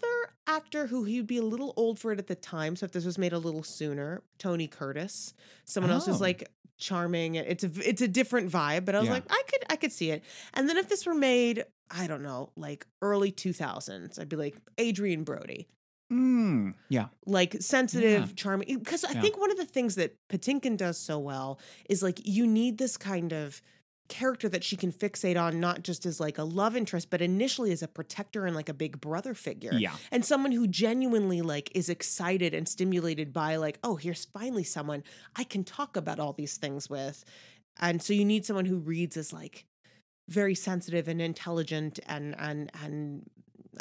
actor who he'd be a little old for it at the time, so if this was made a little sooner, Tony Curtis. Someone else who's Oh. like charming. It's a it's a different vibe, but I was Yeah. like, I could I could see it. And then if this were made, I don't know, like early two thousands, I'd be like Adrien Brody. Mm, yeah, Like sensitive, Yeah. charming. Because I Yeah. think one of the things that Patinkin does so well is like you need this kind of character that she can fixate on not just as like a love interest but initially as a protector and like a big brother figure yeah, and someone who genuinely like is excited and stimulated by like oh here's finally someone i can talk about all these things with and so you need someone who reads as like very sensitive and intelligent and and and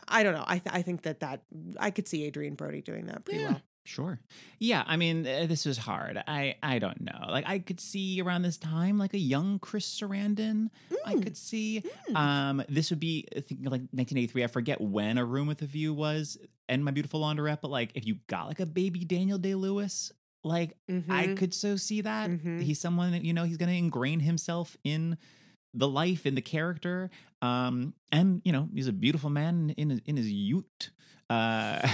i don't know i th- i think that that i could see adrien brody doing that pretty Yeah. well sure. Yeah, I mean, uh, this was hard. I I don't know. Like I could see around this time, like a young Chris Sarandon. I Mm, could see. mm. Um, this would be I think like 1983. I forget when A Room with a View was, and My Beautiful Laundrette. But like, if you got like a baby Daniel Day Lewis, like I Mhm. could so see that. Mhm. He's someone that, you know, he's going to ingrain himself in the life, in the character. Um, and, you know, he's a beautiful man in his, in his ute. Uh,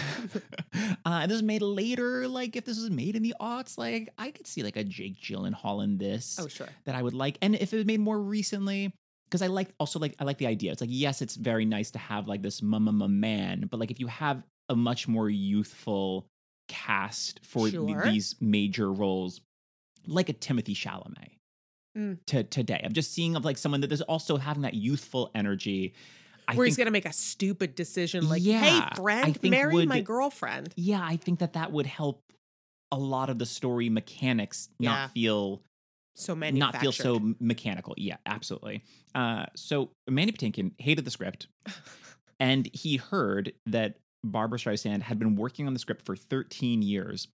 uh, and this is made later. Like, if this was made in the aughts, like, I could see like a Jake Gyllenhaal in this oh sure that I would like. And if it was made more recently, because I like also like I like the idea. It's like yes, it's very nice to have like this mama man, but like if you have a much more youthful cast for th- these major roles, like a Timothée Chalamet. Mm. to today. I'm just seeing of like someone that is also having that youthful energy. I Where think, he's gonna make a stupid decision, like, Yeah, "Hey, friend, marry would- my girlfriend." yeah, I think that that would help a lot of the story mechanics Yeah. not feel So many not feel so mechanical. Yeah, absolutely. Uh, so Mandy Patinkin hated the script, and he heard that Barbra Streisand had been working on the script for 13 years.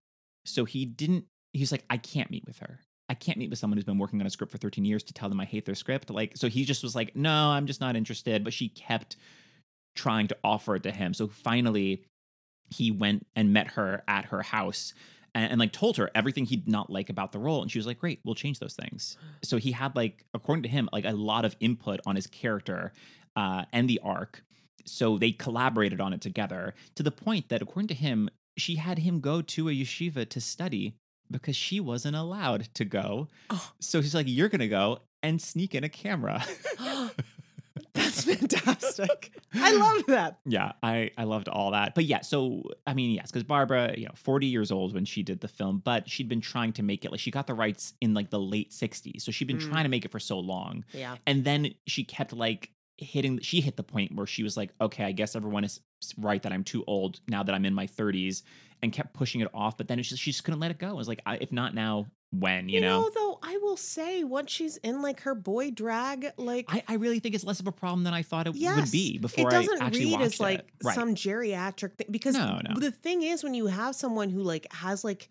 So he didn't. He's like, I can't meet with her. I can't meet with someone who's been working on a script for 13 years to tell them I hate their script. Like, so he just was like, no, I'm just not interested. But she kept trying to offer it to him. So finally, he went and met her at her house and, and like told her everything he'd not like about the role. And she was like, great, we'll change those things. So he had like, according to him, like a lot of input on his character uh, and the arc. So they collaborated on it together to the point that, according to him, she had him go to a yeshiva to study because she wasn't allowed to go. Oh. So he's like, you're going to go and sneak in a camera. That's fantastic. I love that. yeah, I I loved all that. But yeah, so I mean, yes, because Barbara, you know, 40 years old when she did the film, but she'd been trying to make it like she got the rights in like the late 60s. So she'd been Mm. trying to make it for so long. Yeah. And then she kept like hitting she hit the point where she was like, okay, I guess everyone is right that I'm too old now that I'm in my 30s and kept pushing it off, but then it's just she just couldn't let it go. It was like, I, if not now, when, you, know? though, I will say once she's in like her boy drag, like I, I really think it's less of a problem than I thought it yes, would be before it doesn't I actually read as like it. Right. some geriatric thing because No, no. the thing is when you have someone who like has like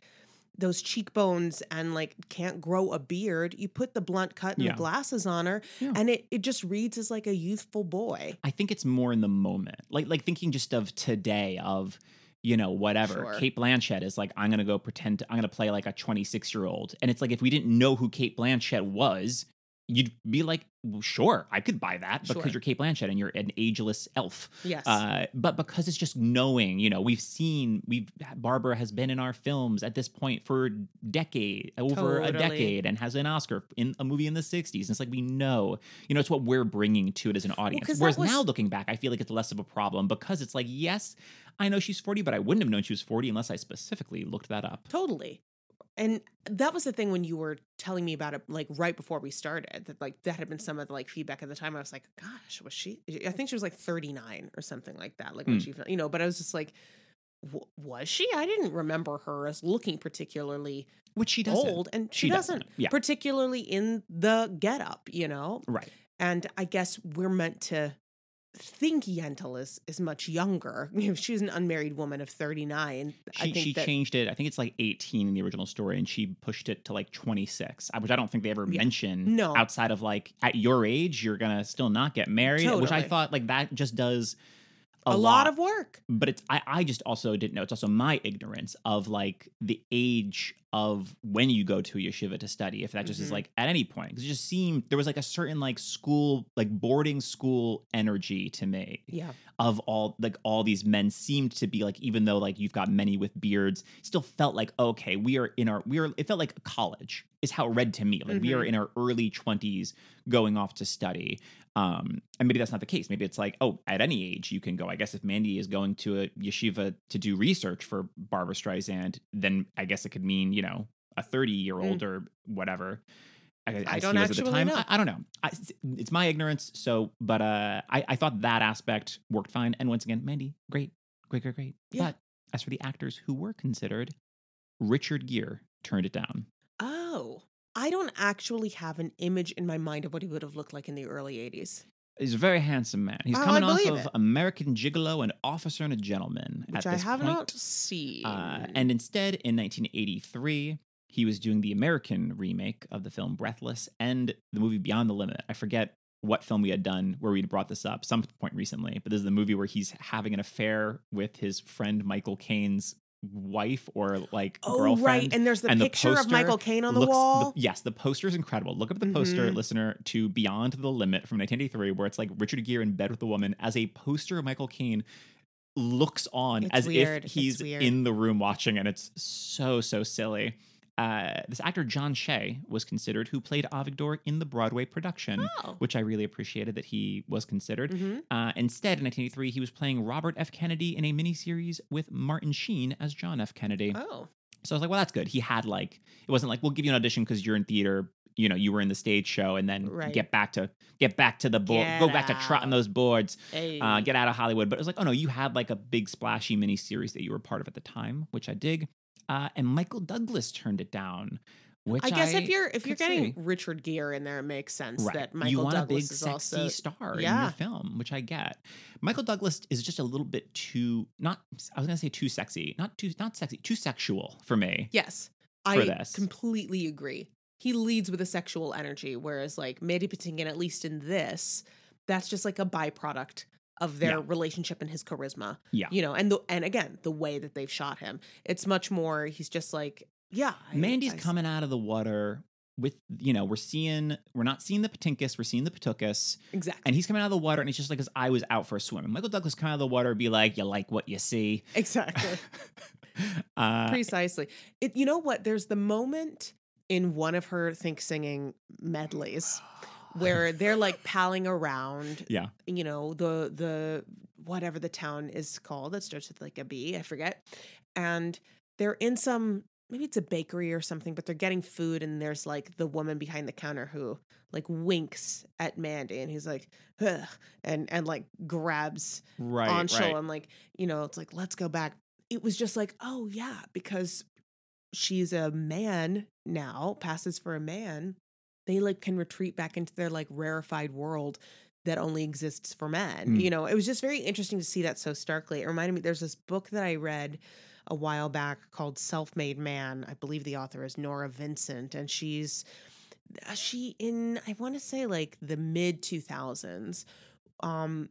those cheekbones and like can't grow a beard, you put the blunt cut and Yeah. the glasses on her, Yeah. and it, it just reads as like a youthful boy. I think it's more in the moment. Like like thinking just of today of you know whatever. Sure. Cate Blanchett is like I'm going to go pretend to, I'm going to play like a 26-year-old. And it's like if we didn't know who Cate Blanchett was, you'd be like, well, "Sure, I could buy that because Sure. you're Cate Blanchett and you're an ageless elf." Yes. Uh, but because it's just knowing, you know, we've seen, we've Barbara has been in our films at this point for decade, over a decade, and has an Oscar in a movie in the '60s. And it's like we know, you know, it's what we're bringing to it as an audience. that Whereas was- now, looking back, I feel like it's less of a problem because it's like, yes, I know she's 40, but I wouldn't have known she was 40 unless I specifically looked that up. Totally. And that was the thing when you were telling me about it, like right before we started, that like that had been some of the like feedback at the time. I was like, gosh, was she? I think she was like 39 or something like that. Like when Mm. she, you know, but I was just like, was she? I didn't remember her as looking particularly Which she doesn't. old. And she, She doesn't, doesn't, yeah. particularly in the getup, you know? Right. And I guess we're meant to think Yentl is, is much younger. You know, she's an unmarried woman of 39. I She, she that, changed it. I think it's like 18 in the original story, and she pushed it to like 26, uh, which I don't think they ever Yeah. mention. No. outside of like at your age, you're gonna still not get married, which I thought like that just does a, a lot of work. but it's I, I just also didn't know it's also my ignorance of like the age of when you go to a yeshiva to study if that just is Mhm. like at any point because it just seemed there was like a certain like school like boarding school energy to me Yeah. of all like all these men seemed to be like even though like you've got many with beards still felt like okay we are in our we are it felt like college is how it read to me like we are Mhm. in our early 20s going off to study um and maybe that's not the case maybe it's like oh at any age you can go i guess if mandy is going to a yeshiva to do research for barbra streisand then i guess it could mean you know a 30 year old or whatever I, I, I don't it at the actually time. know. I, I don't know. I, it's my ignorance. So, but uh, I, I thought that aspect worked fine. And once again, Mandy, great, great, great, great. Yeah. But as for the actors who were considered, Richard Gere turned it down. Oh, I don't actually have an image in my mind of what he would have looked like in the early 80s, He's a very handsome man. He's Oh, I coming off of it. American Gigolo and Officer and a Gentleman. which I have point. not seen. Uh, and instead, in 1983, he was doing the American remake of the film Breathless and the movie Beyond the Limit. I forget what film we had done where we'd brought this up some point recently, but this is the movie where he's having an affair with his friend Michael Caine's wife or like oh, girlfriend. right. And there's the and the picture of Michael Caine on the looks- wall. yes, the poster is incredible. Look up the poster, Mhm. listener, to Beyond the Limit from 1983, where it's like Richard Gere in bed with a woman as a poster of Michael Caine looks on It's as weird. if he's in the room watching, and it's so so silly. Uh, this actor John Shea was considered, who played Avigdor in the Broadway production, Oh. which I really appreciated that he was considered. Mhm. Uh, instead, in 1983, he was playing Robert F. Kennedy in a miniseries with Martin Sheen as John F. Kennedy. Oh, So I was like, well, that's good. He had like, it wasn't like, we'll give you an audition because you're in theater. you know you were in the stage show and then Right. get back to get back to the board go back to trotting those boards Hey. uh, get out of hollywood but it was like oh no you had like a big splashy mini series that you were part of at the time which i dig uh, and michael douglas turned it down which I guess if you're if you're getting see. Richard Gere in there, it makes sense Right. that Michael you want Douglas a big is sexy also star in Yeah. your film, which I get. Michael Douglas is just a little bit too not I was gonna say too sexy, not too not sexy, too sexual for me. Yes, for I this. completely agree. He leads with a sexual energy, whereas like Mandy Patinkin, at least in this, that's just like a byproduct of their Yeah. relationship and his charisma. Yeah. you know, and the and again the way that they've shot him, it's much more. He's just like, yeah, I- Mandy's I coming out of the water with you know we're seeing we're not seeing the Patinkus, we're seeing the Patukas, exactly, and he's coming out of the water and it's just like his eye was out for a swim. And Michael Douglas come out of the water, be like, "You like what you see." exactly. uh, Precisely. It you know what? There's the moment in one of her think singing medleys where they're like palling around, yeah, you know, the the whatever the town is called that starts with like a B, I forget. And they're in some maybe it's a bakery or something, but they're getting food and there's like the woman behind the counter who like winks at Mandy and he's like, Ugh, and and like grabs right, Anshel right. and like you know it's like let's go back it was just like oh yeah because she's a man now passes for a man they like can retreat back into their like rarefied world that only exists for men Mm. you know it was just very interesting to see that so starkly it reminded me there's this book that i read a while back called self-made man i believe the author is norah vincent and she's uh, she in i want to say like the mid 2000s um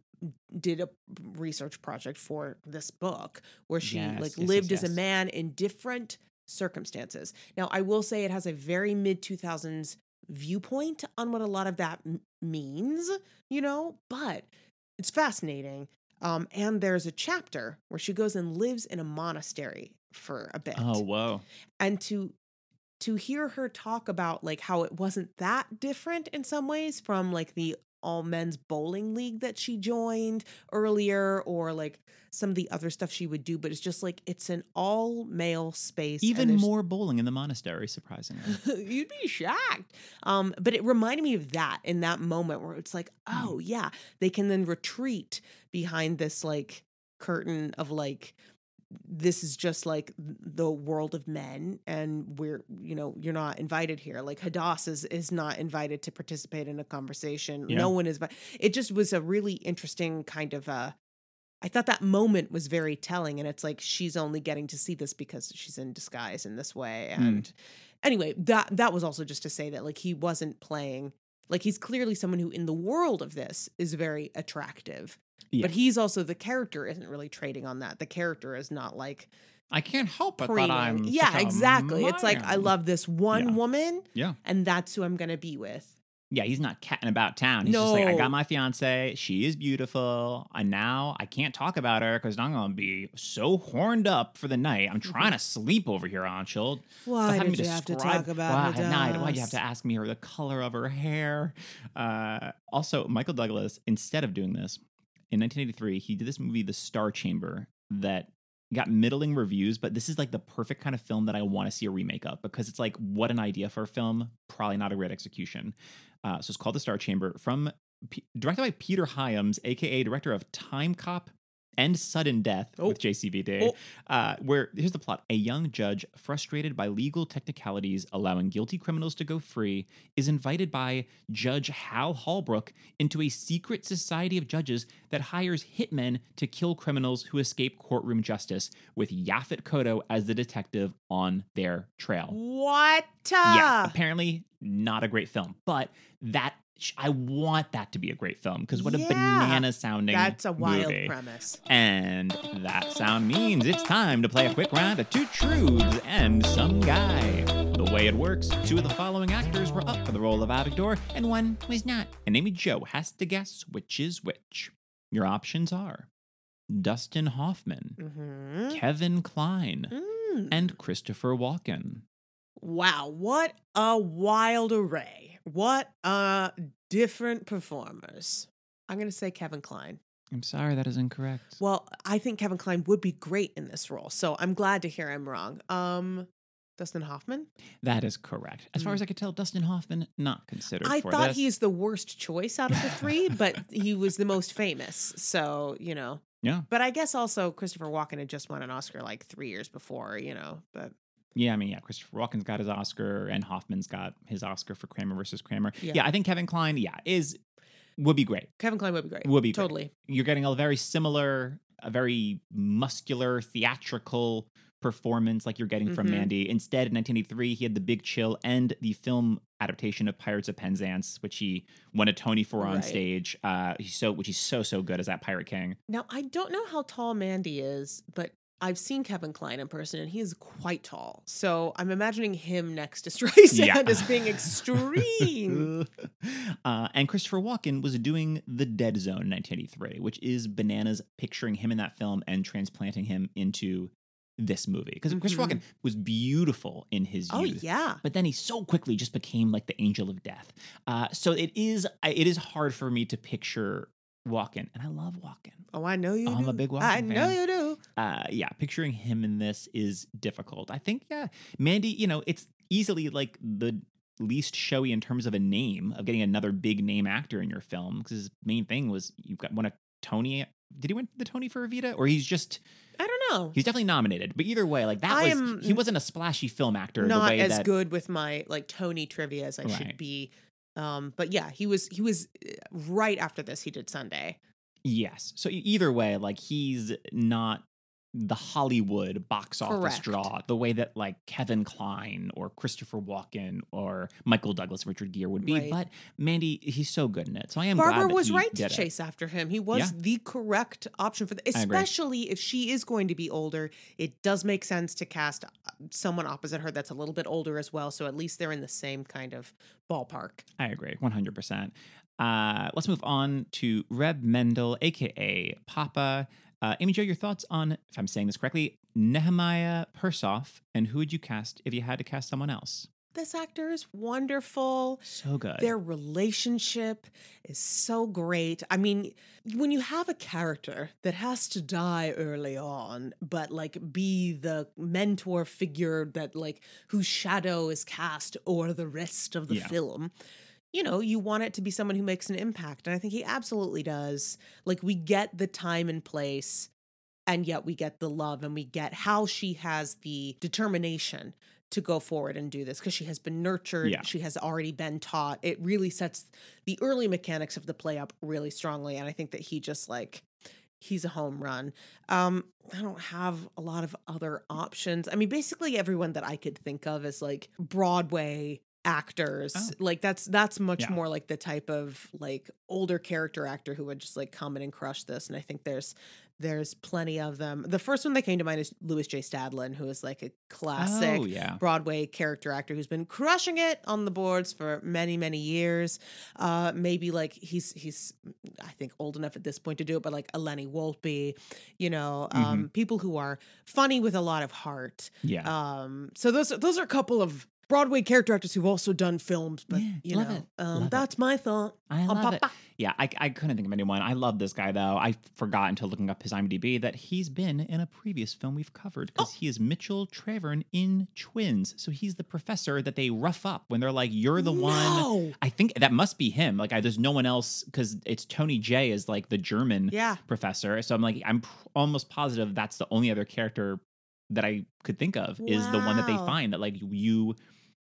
did a research project for this book where she Yes, like yes, yes, lived as a man in different circumstances. Now, I will say it has a very mid 2000s viewpoint on what a lot of that m- means, you know, but it's fascinating. Um, and there's a chapter where she goes and lives in a monastery for a bit Oh whoa, and to to hear her talk about like how it wasn't that different in some ways from like the all men's bowling league that she joined earlier or like some of the other stuff she would do but it's just like it's an all male space even more bowling in the monastery, surprisingly. You'd be shocked. Um, but it reminded me of that in that moment where it's like, Hmm. oh yeah, they can then retreat behind this like curtain of like this is just like the world of men and we're you know you're not invited here like hadass is is not invited to participate in a conversation Yeah. no one is vi- it just was a really interesting kind of uh I thought that moment was very telling, and it's like she's only getting to see this because she's in disguise in this way. Hmm. And anyway, that that was also just to say that like he wasn't playing like he's clearly someone who in the world of this is very attractive. Yeah. But he's also the character isn't really trading on that. The character is not like I can't help but that. I'm yeah, exactly. It's like I love this one Yeah. woman, Yeah. and that's who I'm gonna be with. Yeah, he's not catting about town. He's just like, I got my fiance. She is beautiful. And now I can't talk about her because I'm going to be so horned up for the night. I'm trying to sleep over here, Anshel. Why did you have to talk about why, her? Night, why'd you have to ask me her the color of her hair? Uh, also, Michael Douglas, instead of doing this, in 1983, he did this movie, The Star Chamber, that got middling reviews, but this is like the perfect kind of film that I want to see a remake of because it's like, what an idea for a film, probably not a great execution. Uh, so it's called The Star Chamber from directed by Peter Hyams, aka director of Time Cop and Sudden Death Oh. with JCVD. Oh. Uh, where here's the plot: a young judge, frustrated by legal technicalities allowing guilty criminals to go free, is invited by Judge Hal Holbrook into a secret society of judges that hires hitmen to kill criminals who escape courtroom justice, with Yaphet Kotto as the detective on their trail. What? Yeah, apparently not a great film, but that I want that to be a great film because what a banana sounding That's a wild movie. premise. And that sound means it's time to play a quick round of two truths and some guy. The way it works, two of the following actors were up for the role of Avigdor, and one was not. And Amy Jo has to guess which is which. Your options are Dustin Hoffman, Mm-hmm. Kevin Kline, Mm. and Christopher Walken. Wow, what a wild array. What uh different performers. I'm going to say Kevin Kline. I'm sorry, that is incorrect. Well, I think Kevin Kline would be great in this role. So I'm glad to hear I'm wrong. Um Dustin Hoffman. That is correct. As far as I could tell, Dustin Hoffman not considered. Mm. I thought this. he's the worst choice out of the three, but he was the most famous. So, you know. Yeah. But I guess also Christopher Walken had just won an Oscar like three years before, you know. But Yeah, I mean, yeah, Christopher Walken's got his Oscar, and Hoffman's got his Oscar for Kramer versus Kramer. Yeah. Yeah, I think Kevin Kline, yeah, is would be great. Kevin Kline would be great. Would be great. totally. You're getting a very similar, a very muscular, theatrical performance like you're getting from Mhm. Mandy. Instead, in 1983, he had The Big Chill and the film adaptation of Pirates of Penzance, which he won a Tony for on Right. stage. Uh, he's so, which he's so so good as that Pirate King. Now I don't know how tall Mandy is, but I've seen Kevin Kline in person and he is quite tall. So I'm imagining him next to Streisand Yeah. as being extreme. uh, and Christopher Walken was doing The Dead Zone in 1983, which is bananas picturing him in that film and transplanting him into this movie. Because Christopher Mhm. Walken was beautiful in his oh youth. yeah. But then he so quickly just became like the angel of death. Uh, so it is it is hard for me to picture Walken, and I love Walken. Oh, I know you. I'm do. a big Walken I know you do. uh yeah picturing him in this is difficult i think yeah mandy you know it's easily like the least showy in terms of a name of getting another big name actor in your film because his main thing was you've got one of tony did he win the tony for evita or he's just I don't know. he's definitely nominated but either way like that I was he wasn't a splashy film actor the Not way as that good with my like Tony trivia as I Right. should be. Um, but yeah, he was he was uh, right after this. He did Sunday. yes so either way like he's not the Hollywood box office Correct. draw, the way that like Kevin Kline or Christopher Walken or Michael Douglas, Richard Gere would be. Right. But Mandy, he's so good in it. So I am Barbara glad that was right to did it. chase after him. He was Yeah. the correct option for that, especially if she is going to be older. It does make sense to cast uh, someone opposite her that's a little bit older as well. So at least they're in the same kind of ballpark. I agree, one hundred percent. Uh, let's move on to Reb Mendel, aka Papa. Uh, Amy Jo, your thoughts on, if I'm saying this correctly, Nehemiah Persoff, and who would you cast if you had to cast someone else? This actor is wonderful. So good. Their relationship is so great. I mean, when you have a character that has to die early on, but like be the mentor figure that like whose shadow is cast over the rest of the Yeah. film, you know, you want it to be someone who makes an impact. And I think he absolutely does. Like we get the time and place and yet we get the love and we get how she has the determination to go forward and do this because she has been nurtured Yeah. she has already been taught it really sets the early mechanics of the play up really strongly and i think that he just like he's a home run um i don't have a lot of other options i mean basically everyone that i could think of is like broadway actors Oh. like that's that's much Yeah. more like the type of like older character actor who would just like come in and crush this and i think there's there's plenty of them the first one that came to mind is lewis j stadlen who is like a classic Oh yeah. Broadway character actor who's been crushing it on the boards for many, many years. Uh, maybe like he's he's I think old enough at this point to do it, but like Lenny Wolpe, you know, Mm-hmm. um, people who are funny with a lot of heart. Yeah. Um, so those those are a couple of Broadway character actors who've also done films, but Yeah, you know, um, love it. that's my thought. I love it. Yeah, I, I couldn't think of anyone. I love this guy though. I forgot until looking up his IMDb that he's been in a previous film we've covered because Oh. he is Mitchell Traven in Twins. So he's the professor that they rough up when they're like, "You're the one." I think that must be him. Like, I, there's no one else because it's Tony J is like the German Yeah. professor. So I'm like, I'm pr- almost positive that's the only other character that I could think of is the one that they find that like you,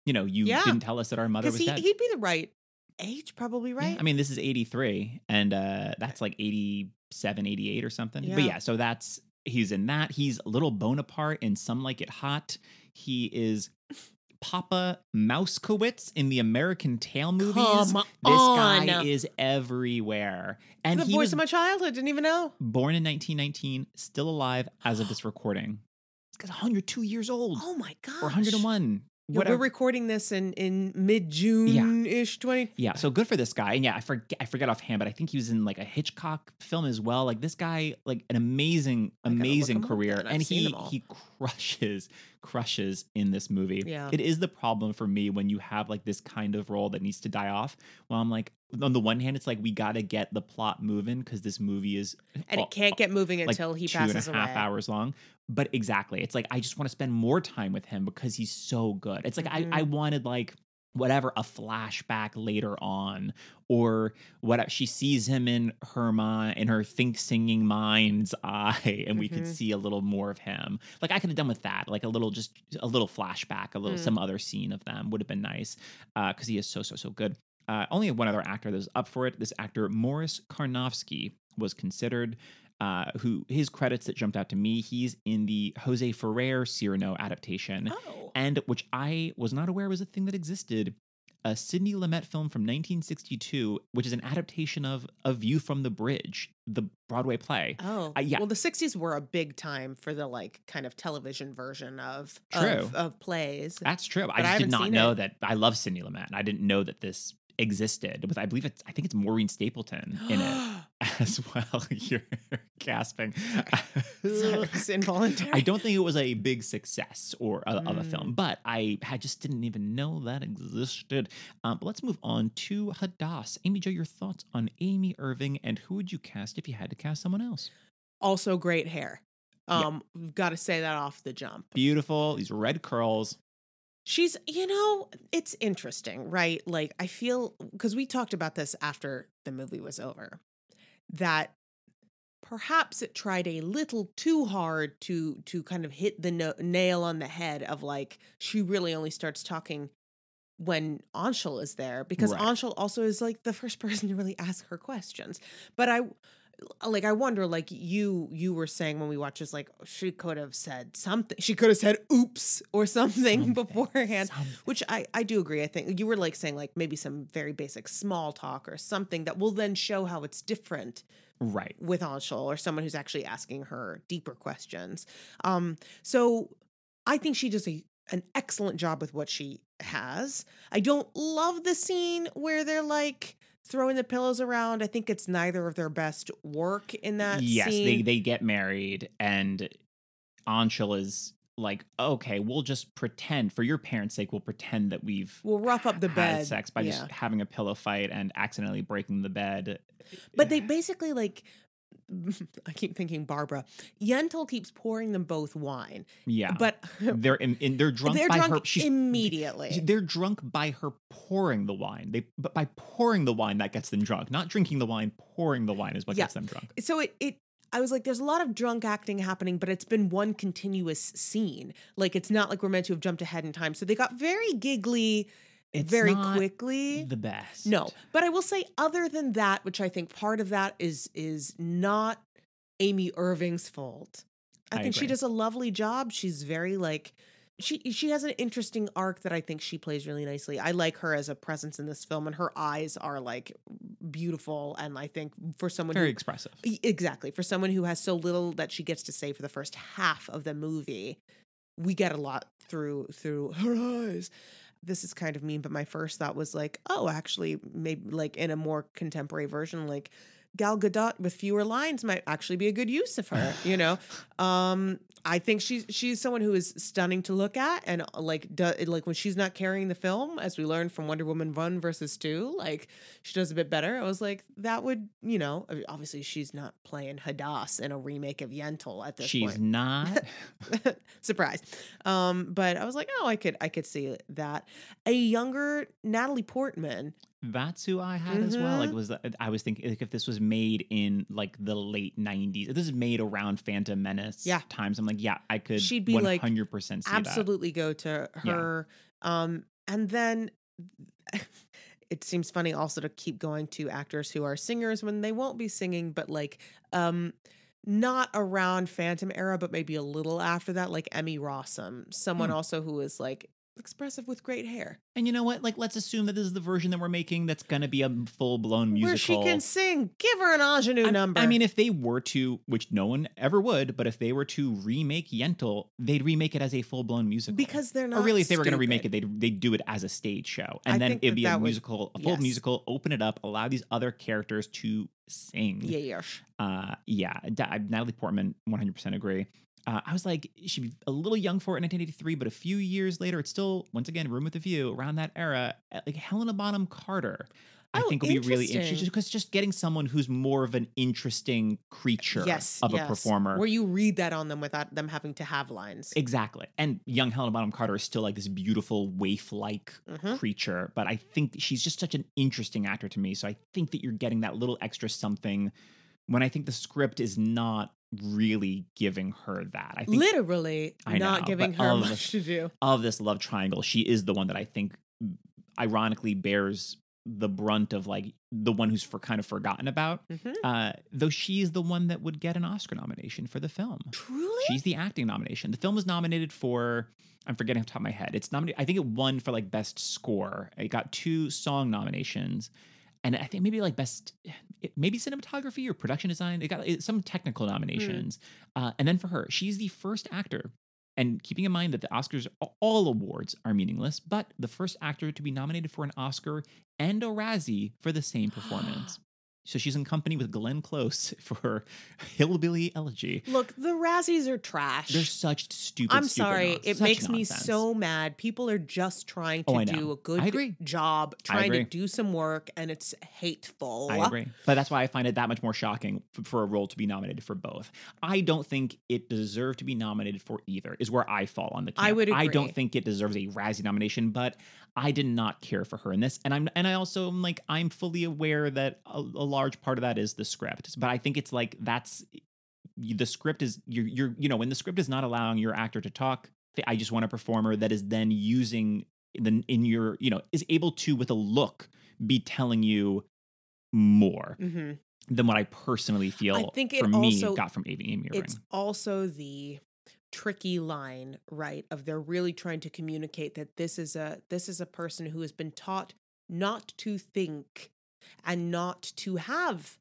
you know, you Yeah. didn't tell us that our mother was he, dead. he'd be the right age, probably, Yeah, right? I mean, this is 83 and uh that's like 87, 88 or something. But Yeah. yeah, so that's he's in that. He's little Bonaparte in Some Like It Hot. He is Papa Mousekewitz in the American Tail movies. Come this on. guy is everywhere. And the he voice of my childhood. Didn't even know. born in 1919, still alive as of this recording. This guy's 102 years old. Oh my god. or 101. Yeah, we're recording this in in mid June ish twenty. Yeah, so good for this guy. And yeah, I forget I forget offhand, but I think he was in like a Hitchcock film as well. Like this guy, like an amazing, I gotta look amazing career. And he he crushes, crushes in this movie. Yeah. It is the problem for me when you have like this kind of role that needs to die off. Well, I'm like, on the one hand, it's like we got to get the plot moving because this movie is and all- it can't get moving like until he two passes and a half away. hours long. But exactly, it's like I just want to spend more time with him because he's so good. It's like I, I mm-hmm. wanted like whatever a flashback later on or what she sees him in her mind in her think singing mind's eye and we could Mhm. see a little more of him like i could have done with that like a little just a little flashback a little Mm. some other scene of them would have been nice because he is so so so good uh, only one other actor that was up for it this actor morris carnovsky was considered uh, who his credits that jumped out to me he's in the jose ferrer cyrano adaptation Oh. and which I was not aware was a thing that existed. A Sidney Lumet film from 1962, which is an adaptation of A View from the Bridge, the Broadway play. Oh, Uh, yeah. Well, the '60s were a big time for the like kind of television version of True. of, of plays. That's true. I I just did haven't know it. that. I love Sidney Lumet, and I didn't know that this existed. With I believe it's. I think it's Maureen Stapleton in it as well. You're gasping. it's involuntary. I don't think it was a big success or a, of a Mm. film, but I had just didn't even know that existed. Um, but let's move on to Hadass. Amy Jo, your thoughts on Amy Irving and who would you cast if you had to cast someone else? also great hair. Um, we've got to say that off the jump. Beautiful, these red curls. She's, you know, it's interesting, right? Like, I feel because we talked about this after the movie was over that perhaps it tried a little too hard to to kind of hit the no- nail on the head of like she really only starts talking when Anshel is there because Right. Anshel also is like the first person to really ask her questions. But I like I wonder like you you were saying when we watched this like she could have said something. She could have said oops or something, Something, beforehand. something. Which I I do agree. I think you were like saying like maybe some very basic small talk or something that will then show how it's different Right. with Anshel or someone who's actually asking her deeper questions. Um, so I think she does a an excellent job with what she has. I don't love the scene where they're like throwing the pillows around. I think it's neither of their best work in that yes, scene. they they get married, and Anshel is like, okay, we'll just pretend for your parents' sake, we'll pretend that we've We'll rough up the bed. sex by yeah. just having a pillow fight and accidentally breaking the bed. But they basically like I keep thinking Barbara. Yentl keeps pouring them both wine. yeah, But they're in, in they're drunk they're by drunk her. She's immediately. They're drunk by her pouring the wine. They but by pouring the wine that gets them drunk. Not drinking the wine, pouring the wine is what Yeah. gets them drunk. so it it I was like, there's a lot of drunk acting happening, but it's been one continuous scene. Like it's not like we're meant to have jumped ahead in time. So they got very giggly It's very not quickly. The best. No, but I will say, other than that, which I think part of that is is not Amy Irving's fault. I, I think she does a lovely job. She's very like she she has an interesting arc that I think she plays really nicely. I like her as a presence in this film, and her eyes are like beautiful. And I think for someone very who expressive. Exactly. For someone who has so little that she gets to say for the first half of the movie, we get a lot through through her eyes. This is kind of mean, but my first thought was like, oh, actually, maybe like in a more contemporary version, like Gal Gadot with fewer lines might actually be a good use of her. You know, um, I think she's she's someone who is stunning to look at, and like do, like when she's not carrying the film, as we learned from Wonder Woman one versus two, like she does a bit better. I was like, that would you know, obviously she's not playing Hadass in a remake of Yentl at this She's point. not. Surprise. Um, but I was like, oh, I could I could see that. A younger Natalie Portman. That's who I had as well. Like Mhm. was that, I was thinking like if this was made in like the late '90s, if this is made around Phantom Menace Yeah. times. I'm like, yeah, I could. She'd be, like, 100 percent see that. absolutely go to Yeah. her. Um, and then it seems funny also to keep going to actors who are singers when they won't be singing, but like um not around Phantom era, but maybe a little after that, like Emmy Rossum, someone Hmm. also who is like expressive with great hair. And you know what? Like, let's assume that this is the version that we're making. That's gonna be a full blown musical. Where she can sing. Give her an ingenue I- number. I mean, if they were to, which no one ever would, but if they were to remake Yentl, they'd remake it as a full blown musical. because they're not or really, if they were going to remake it, they'd they'd do it as a stage show, and I then it'd that be a would- musical, a full yes. musical. Open it up, allow these other characters to sing. Yeah, yeah. Uh, yeah. Natalie Portman, one hundred percent agree. Uh, I was like, she'd be a little young for it in 1983, but a few years later, it's still once again room with a view around that era. uh, Like Helena Bonham Carter. I Oh, think will be really interesting because just getting someone who's more of an interesting creature yes, of yes. a performer. where you read that on them without them having to have lines. Exactly. And young Helena Bonham Carter is still like this beautiful waif like Mhm. creature, but I think she's just such an interesting actor to me. So I think that you're getting that little extra something when I think the script is not really giving her that. I think Literally I not know, giving her much to do. of this love triangle, she is the one that I think ironically bears the brunt of like the one who's for kind of forgotten about. Mhm. Uh, though she's the one that would get an Oscar nomination for the film. Truly? She's the acting nomination. The film was nominated for I'm forgetting off the top of my head. It's nominated. I think it won for like best score. It got two song nominations, and I think maybe like best eh, maybe cinematography or production design. It got eh, some technical mm. nominations, uh, and then for her, she's the first actor. And keeping in mind that the Oscars, all awards are meaningless, but the first actor to be nominated for an Oscar and a Razzie for the same performance. So she's in company with Glenn Close for Hillbilly Elegy. Look, the Razzies are trash. They're such stupid. I'm stupid sorry. non- It such makes me so mad. People are just trying oh, to Oh, do a good job, trying to do some work, and it's hateful. I agree, but that's why I find it that much more shocking for a role to be nominated for both. I don't think it deserved to be nominated for either. Is where I fall on the. Camp. I would I don't think it deserves a Razzie nomination, but I did not care for her in this, and I'm and I also am like I'm fully aware that a, a large part of that is the script, but I think it's like that's the script is you're you're you know when the script is not allowing your actor to talk. I just want a performer that is then using the in your you know is able to with a look be telling you more hmm than what I personally feel I think it for me also- got from Amy Amy It's Ring. also the tricky line, right? Of they're really trying to communicate that this is a this is a person who has been taught not to think and not to have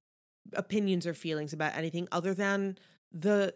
opinions or feelings about anything other than the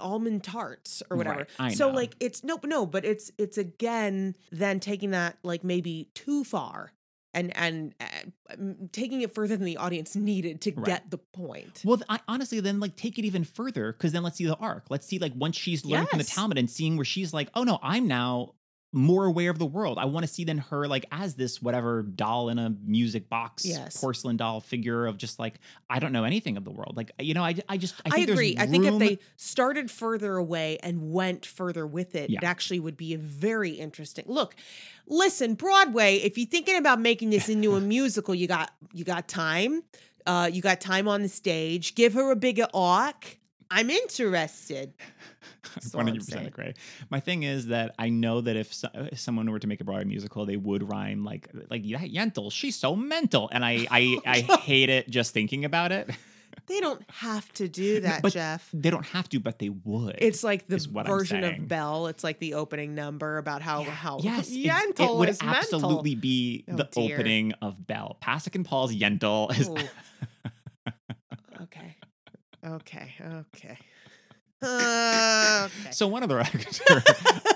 almond tarts or whatever. Right, so like it's no no, but it's it's again then taking that like maybe too far and and uh, taking it further than the audience needed to Right. get the point. Well, I, honestly, then like take it even further because then let's see the arc. Let's see like once she's learned from the Talmud and seeing where she's like, oh no, I'm now more aware of the world. I want to see then her like as this whatever doll in a music box, Yes. porcelain doll figure of just like I don't know anything of the world. Like you know, I I just I, I, agree. I think if they started further away and went further with it, Yeah. it actually would be a very interesting. Look, listen, Broadway. If you're thinking about making this into a musical, you got you got time. Uh, you got time on the stage. Give her a bigger arc. I'm interested. One hundred percent agree. My thing is that I know that if, so, if someone were to make a Broadway musical, they would rhyme like like that Yentl. She's so mental, and I I, I hate it just thinking about it. They don't have to do that, but Jeff. They don't have to, but they would. It's like the is what I'm version of Belle. It's like the opening number about how how yes, it's- it Yentl would is mental. absolutely be Oh, the dear. opening of Belle. Pasek and Paul's Yentl is. Okay. Okay. Okay. Uh, okay. So one of the actors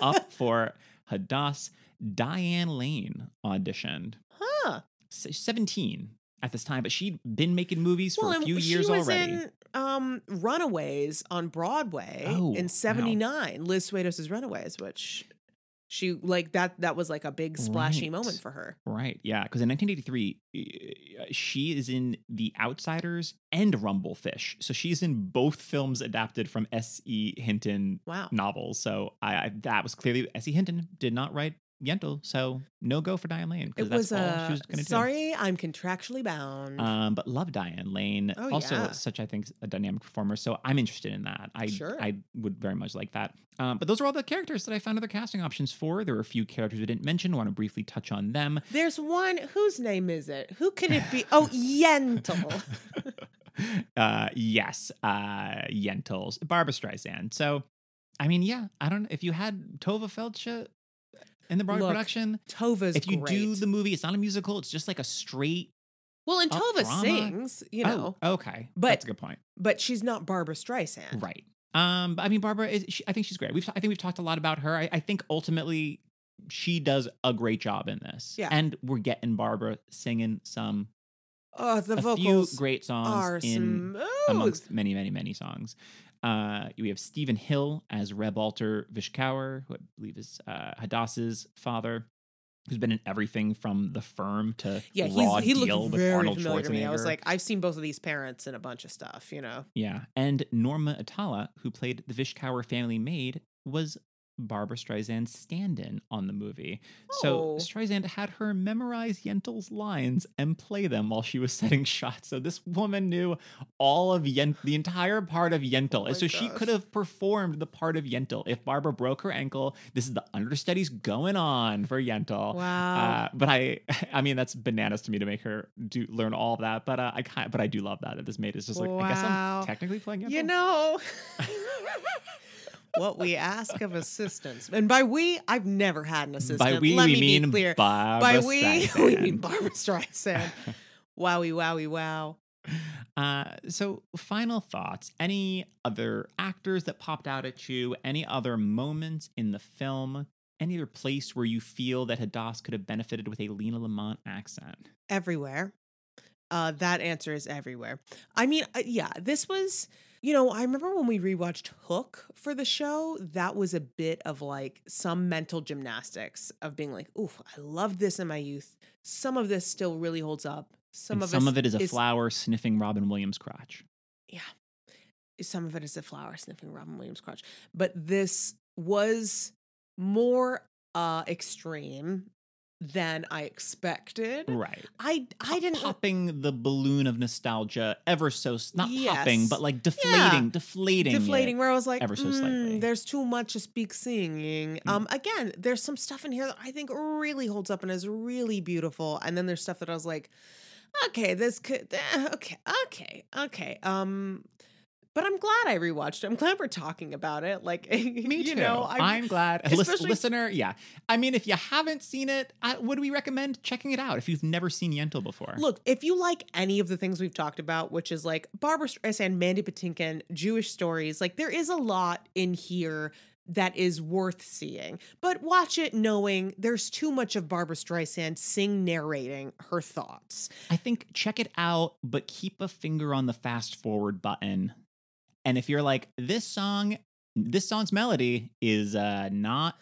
up for Hadass, Diane Lane auditioned. huh. 17 at this time, but she'd been making movies for Well, a few she years was already. in um, Runaways on Broadway Oh, in '79. Liz Swados's Runaways, which she like that. That was like a big splashy Right. moment for her. Right, yeah, because in 1983, uh, she is in The Outsiders and Rumblefish. So she's in both films adapted from S.E. Hinton Wow. novels. So I, I that was clearly S.E. Hinton did not write Yentl, so no go for Diane Lane because It that's was all uh, she was going to do. sorry, I'm contractually bound. Um, but love Diane Lane. Oh, also, yeah. such I think a dynamic performer. So I'm interested in that. I Sure. I would very much like that. Um, but those are all the characters that I found other casting options for. There were a few characters we didn't mention. want to briefly touch on them. There's one. Whose name is it? Who could it be? Oh, Yentl. uh, yes, uh, Yentls, Barbra Streisand. So, I mean, yeah, I don't know if you had Tovah Feldshuh in the Broadway Look, production. Tovah's If you great. do the movie, it's not a musical. It's just like a straight. well, and Tovah drama. sings, you know, Oh, okay, but- that's a good point. but she's not Barbra Streisand. Right. Um, but I mean, Barbara is. She, I think she's great. We've. I think we've talked a lot about her. I, I think ultimately she does a great job in this. Yeah. And we're getting Barbara singing some Oh, the a vocals few great songs in smooth. amongst many, many, many songs. Uh, we have Steven Hill as Reb Alter Vishkauer, who I believe is uh, Hadass's father. who's been in everything from The Firm to Yeah, Raw he's, he Deal looked with very Arnold familiar to me. I was like, I've seen both of these parents in a bunch of stuff, you know. Yeah. And Norma Atala, who played the Vishkauer family maid, was Barbra Streisand's stand in on the movie. So Oh. Streisand had her memorize Yentl's lines and play them while she was setting shots. So this woman knew all of Yent, the entire part of Yentl. Oh my so she could have performed the part of Yentl. If Barbara broke her ankle, this is the understudies going on for Yentl. Wow. Uh, but I, I mean, that's bananas to me to make her do learn all of that. But uh, I kind, but I do love that that this maid is just like, I guess I'm technically playing Yentl. You know what we ask of assistants. And by we, I've never had an assistant. By we, Let we me mean be clear. Barbara by we, we Streisand. mean Barbra Streisand. wowie, wowie, wow. Uh, so, final thoughts. Any other actors that popped out at you? Any other moments in the film? Any other place where you feel that Hadass could have benefited with a Lina Lamont accent? Everywhere. Uh, that answer is everywhere. I mean, uh, yeah, this was, you know, I remember when we rewatched Hook for the show, that was a bit of like some mental gymnastics of being like, oof, I loved this in my youth. Some of this still really holds up. Some and of some of it is a flower sniffing Robin Williams' crotch. yeah some of it is a flower sniffing robin williams crotch but this was more uh extreme than i expected Right. i i didn't popping the balloon of nostalgia ever so not popping, but like deflating, deflating, deflating where i was like ever so "Mm, slightly." there's too much to speak singing Mm. um again there's some stuff in here that i think really holds up and is really beautiful and then there's stuff that i was like okay this could eh, okay okay okay um but I'm glad I rewatched it. I'm glad we're talking about it. Like, Me you too. know, I'm, I'm glad. Especially- listener, yeah. I mean, if you haven't seen it, I, would we recommend checking it out if you've never seen Yentl before? Look, if you like any of the things we've talked about, which is like Barbra Streisand, uh, Mandy Patinkin, Jewish stories, like there is a lot in here that is worth seeing. But watch it knowing there's too much of Barbra Streisand sing narrating her thoughts. I think check it out, but keep a finger on the fast forward button. And if you're like, this song, this song's melody is uh, not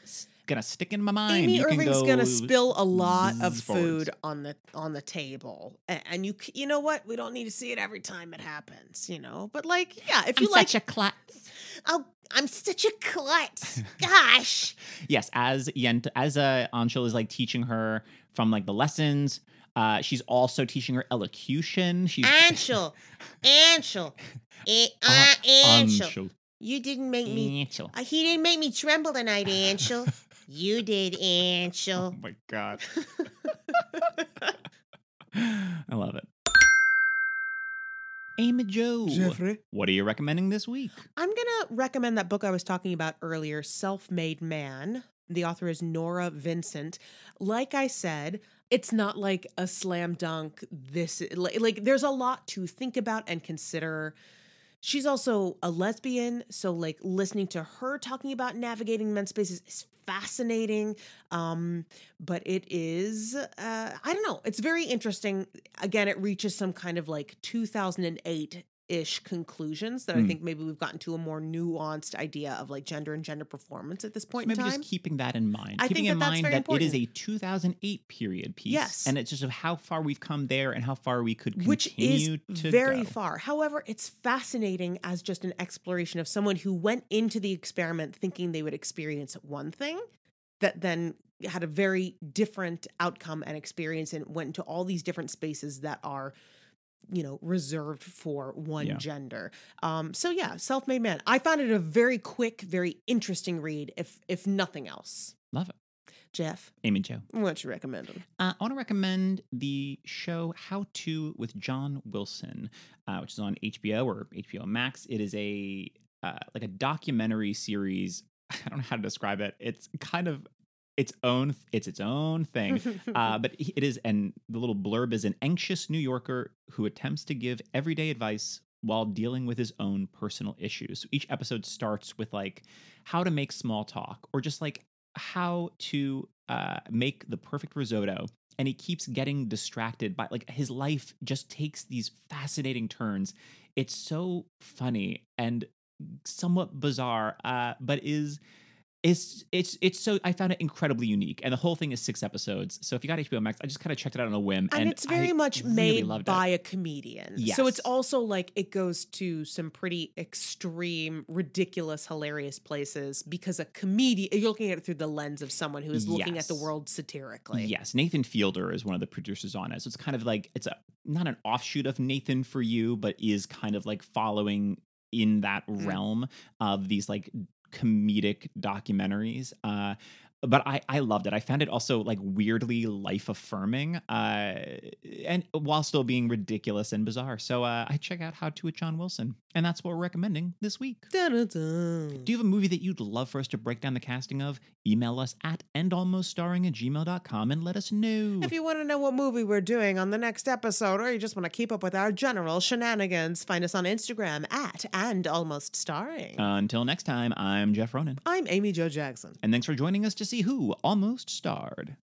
gonna stick in my mind, Amy you can Irving's go gonna spill a lot of zzz food on the on the table, and you you know what? We don't need to see it every time it happens, you know. But like, yeah, if I'm you like, such a klutz. oh, I'm such a klutz. Gosh, Yes, as Yent, as uh, Anshel is like teaching her from like the lessons. Uh, she's also teaching her elocution. She's Anshel, Anshel, eh, Uh, uh, Anshel. Anshel. You didn't make me. Anshel. Uh, he didn't make me tremble tonight, Anshel. you did, Anshel. Oh my god. I love it. Amy Jo. What are you recommending this week? I'm gonna recommend that book I was talking about earlier, Self Made Man. The author is Norah Vincent. Like I said, it's not like a slam dunk. This like, like there's a lot to think about and consider. She's also a lesbian, so like listening to her talking about navigating men's spaces is fascinating. Um, but it is uh, I don't know. It's very interesting. Again, it reaches some kind of like 2008 ish conclusions that I Hmm. think maybe we've gotten to a more nuanced idea of like gender and gender performance at this point Maybe in time. just keeping that in mind. I keeping think in that that's mind very that it is a 2008 period piece. Yes. And it's just of how far we've come there and how far we could which is continue to very go. far. However, it's fascinating as just an exploration of someone who went into the experiment thinking they would experience one thing that then had a very different outcome and experience and went into all these different spaces that are you know reserved for one Yeah. gender um so yeah self-made man i found it a very quick very interesting read if if nothing else Love it. jeff Amy Jo. what you recommend Uh, I want to recommend the show How To with John Wilson, uh, which is on HBO or HBO Max. It is a uh, like a documentary series. I don't know how to describe it. It's kind of its own. It's its own thing. uh, but it is, and the little blurb is an anxious New Yorker who attempts to give everyday advice while dealing with his own personal issues. So each episode starts with like how to make small talk or just like how to uh, make the perfect risotto. And he keeps getting distracted by like his life just takes these fascinating turns. It's so funny and somewhat bizarre, uh, but is it's it's it's so I found it incredibly unique, and the whole thing is six episodes. So if you got HBO Max, I just kind of checked it out on a whim, and, it's very I much really made by it. a comedian. So it's also like it goes to some pretty extreme, ridiculous, hilarious places because a comedian you're looking at it through the lens of someone who is looking at the world satirically. Yes, Nathan Fielder is one of the producers on it. So it's kind of like it's a not an offshoot of Nathan for you, but is kind of like following in that Mm. realm of these like comedic documentaries. Uh but I, I loved it. I found it also like weirdly life affirming, uh, and while still being ridiculous and bizarre. So uh, I check out How to with John Wilson, and that's what we're recommending this week. Dun-dun-dun. Do you have a movie that you'd love for us to break down the casting of? Email us at endalmoststarring at gmail.com and let us know. If you want to know what movie we're doing on the next episode, or you just want to keep up with our general shenanigans, find us on Instagram at and almost starring. Until next time, I'm Jeff Ronan. I'm Amy Jo Jackson. And thanks for joining us to see who almost starred.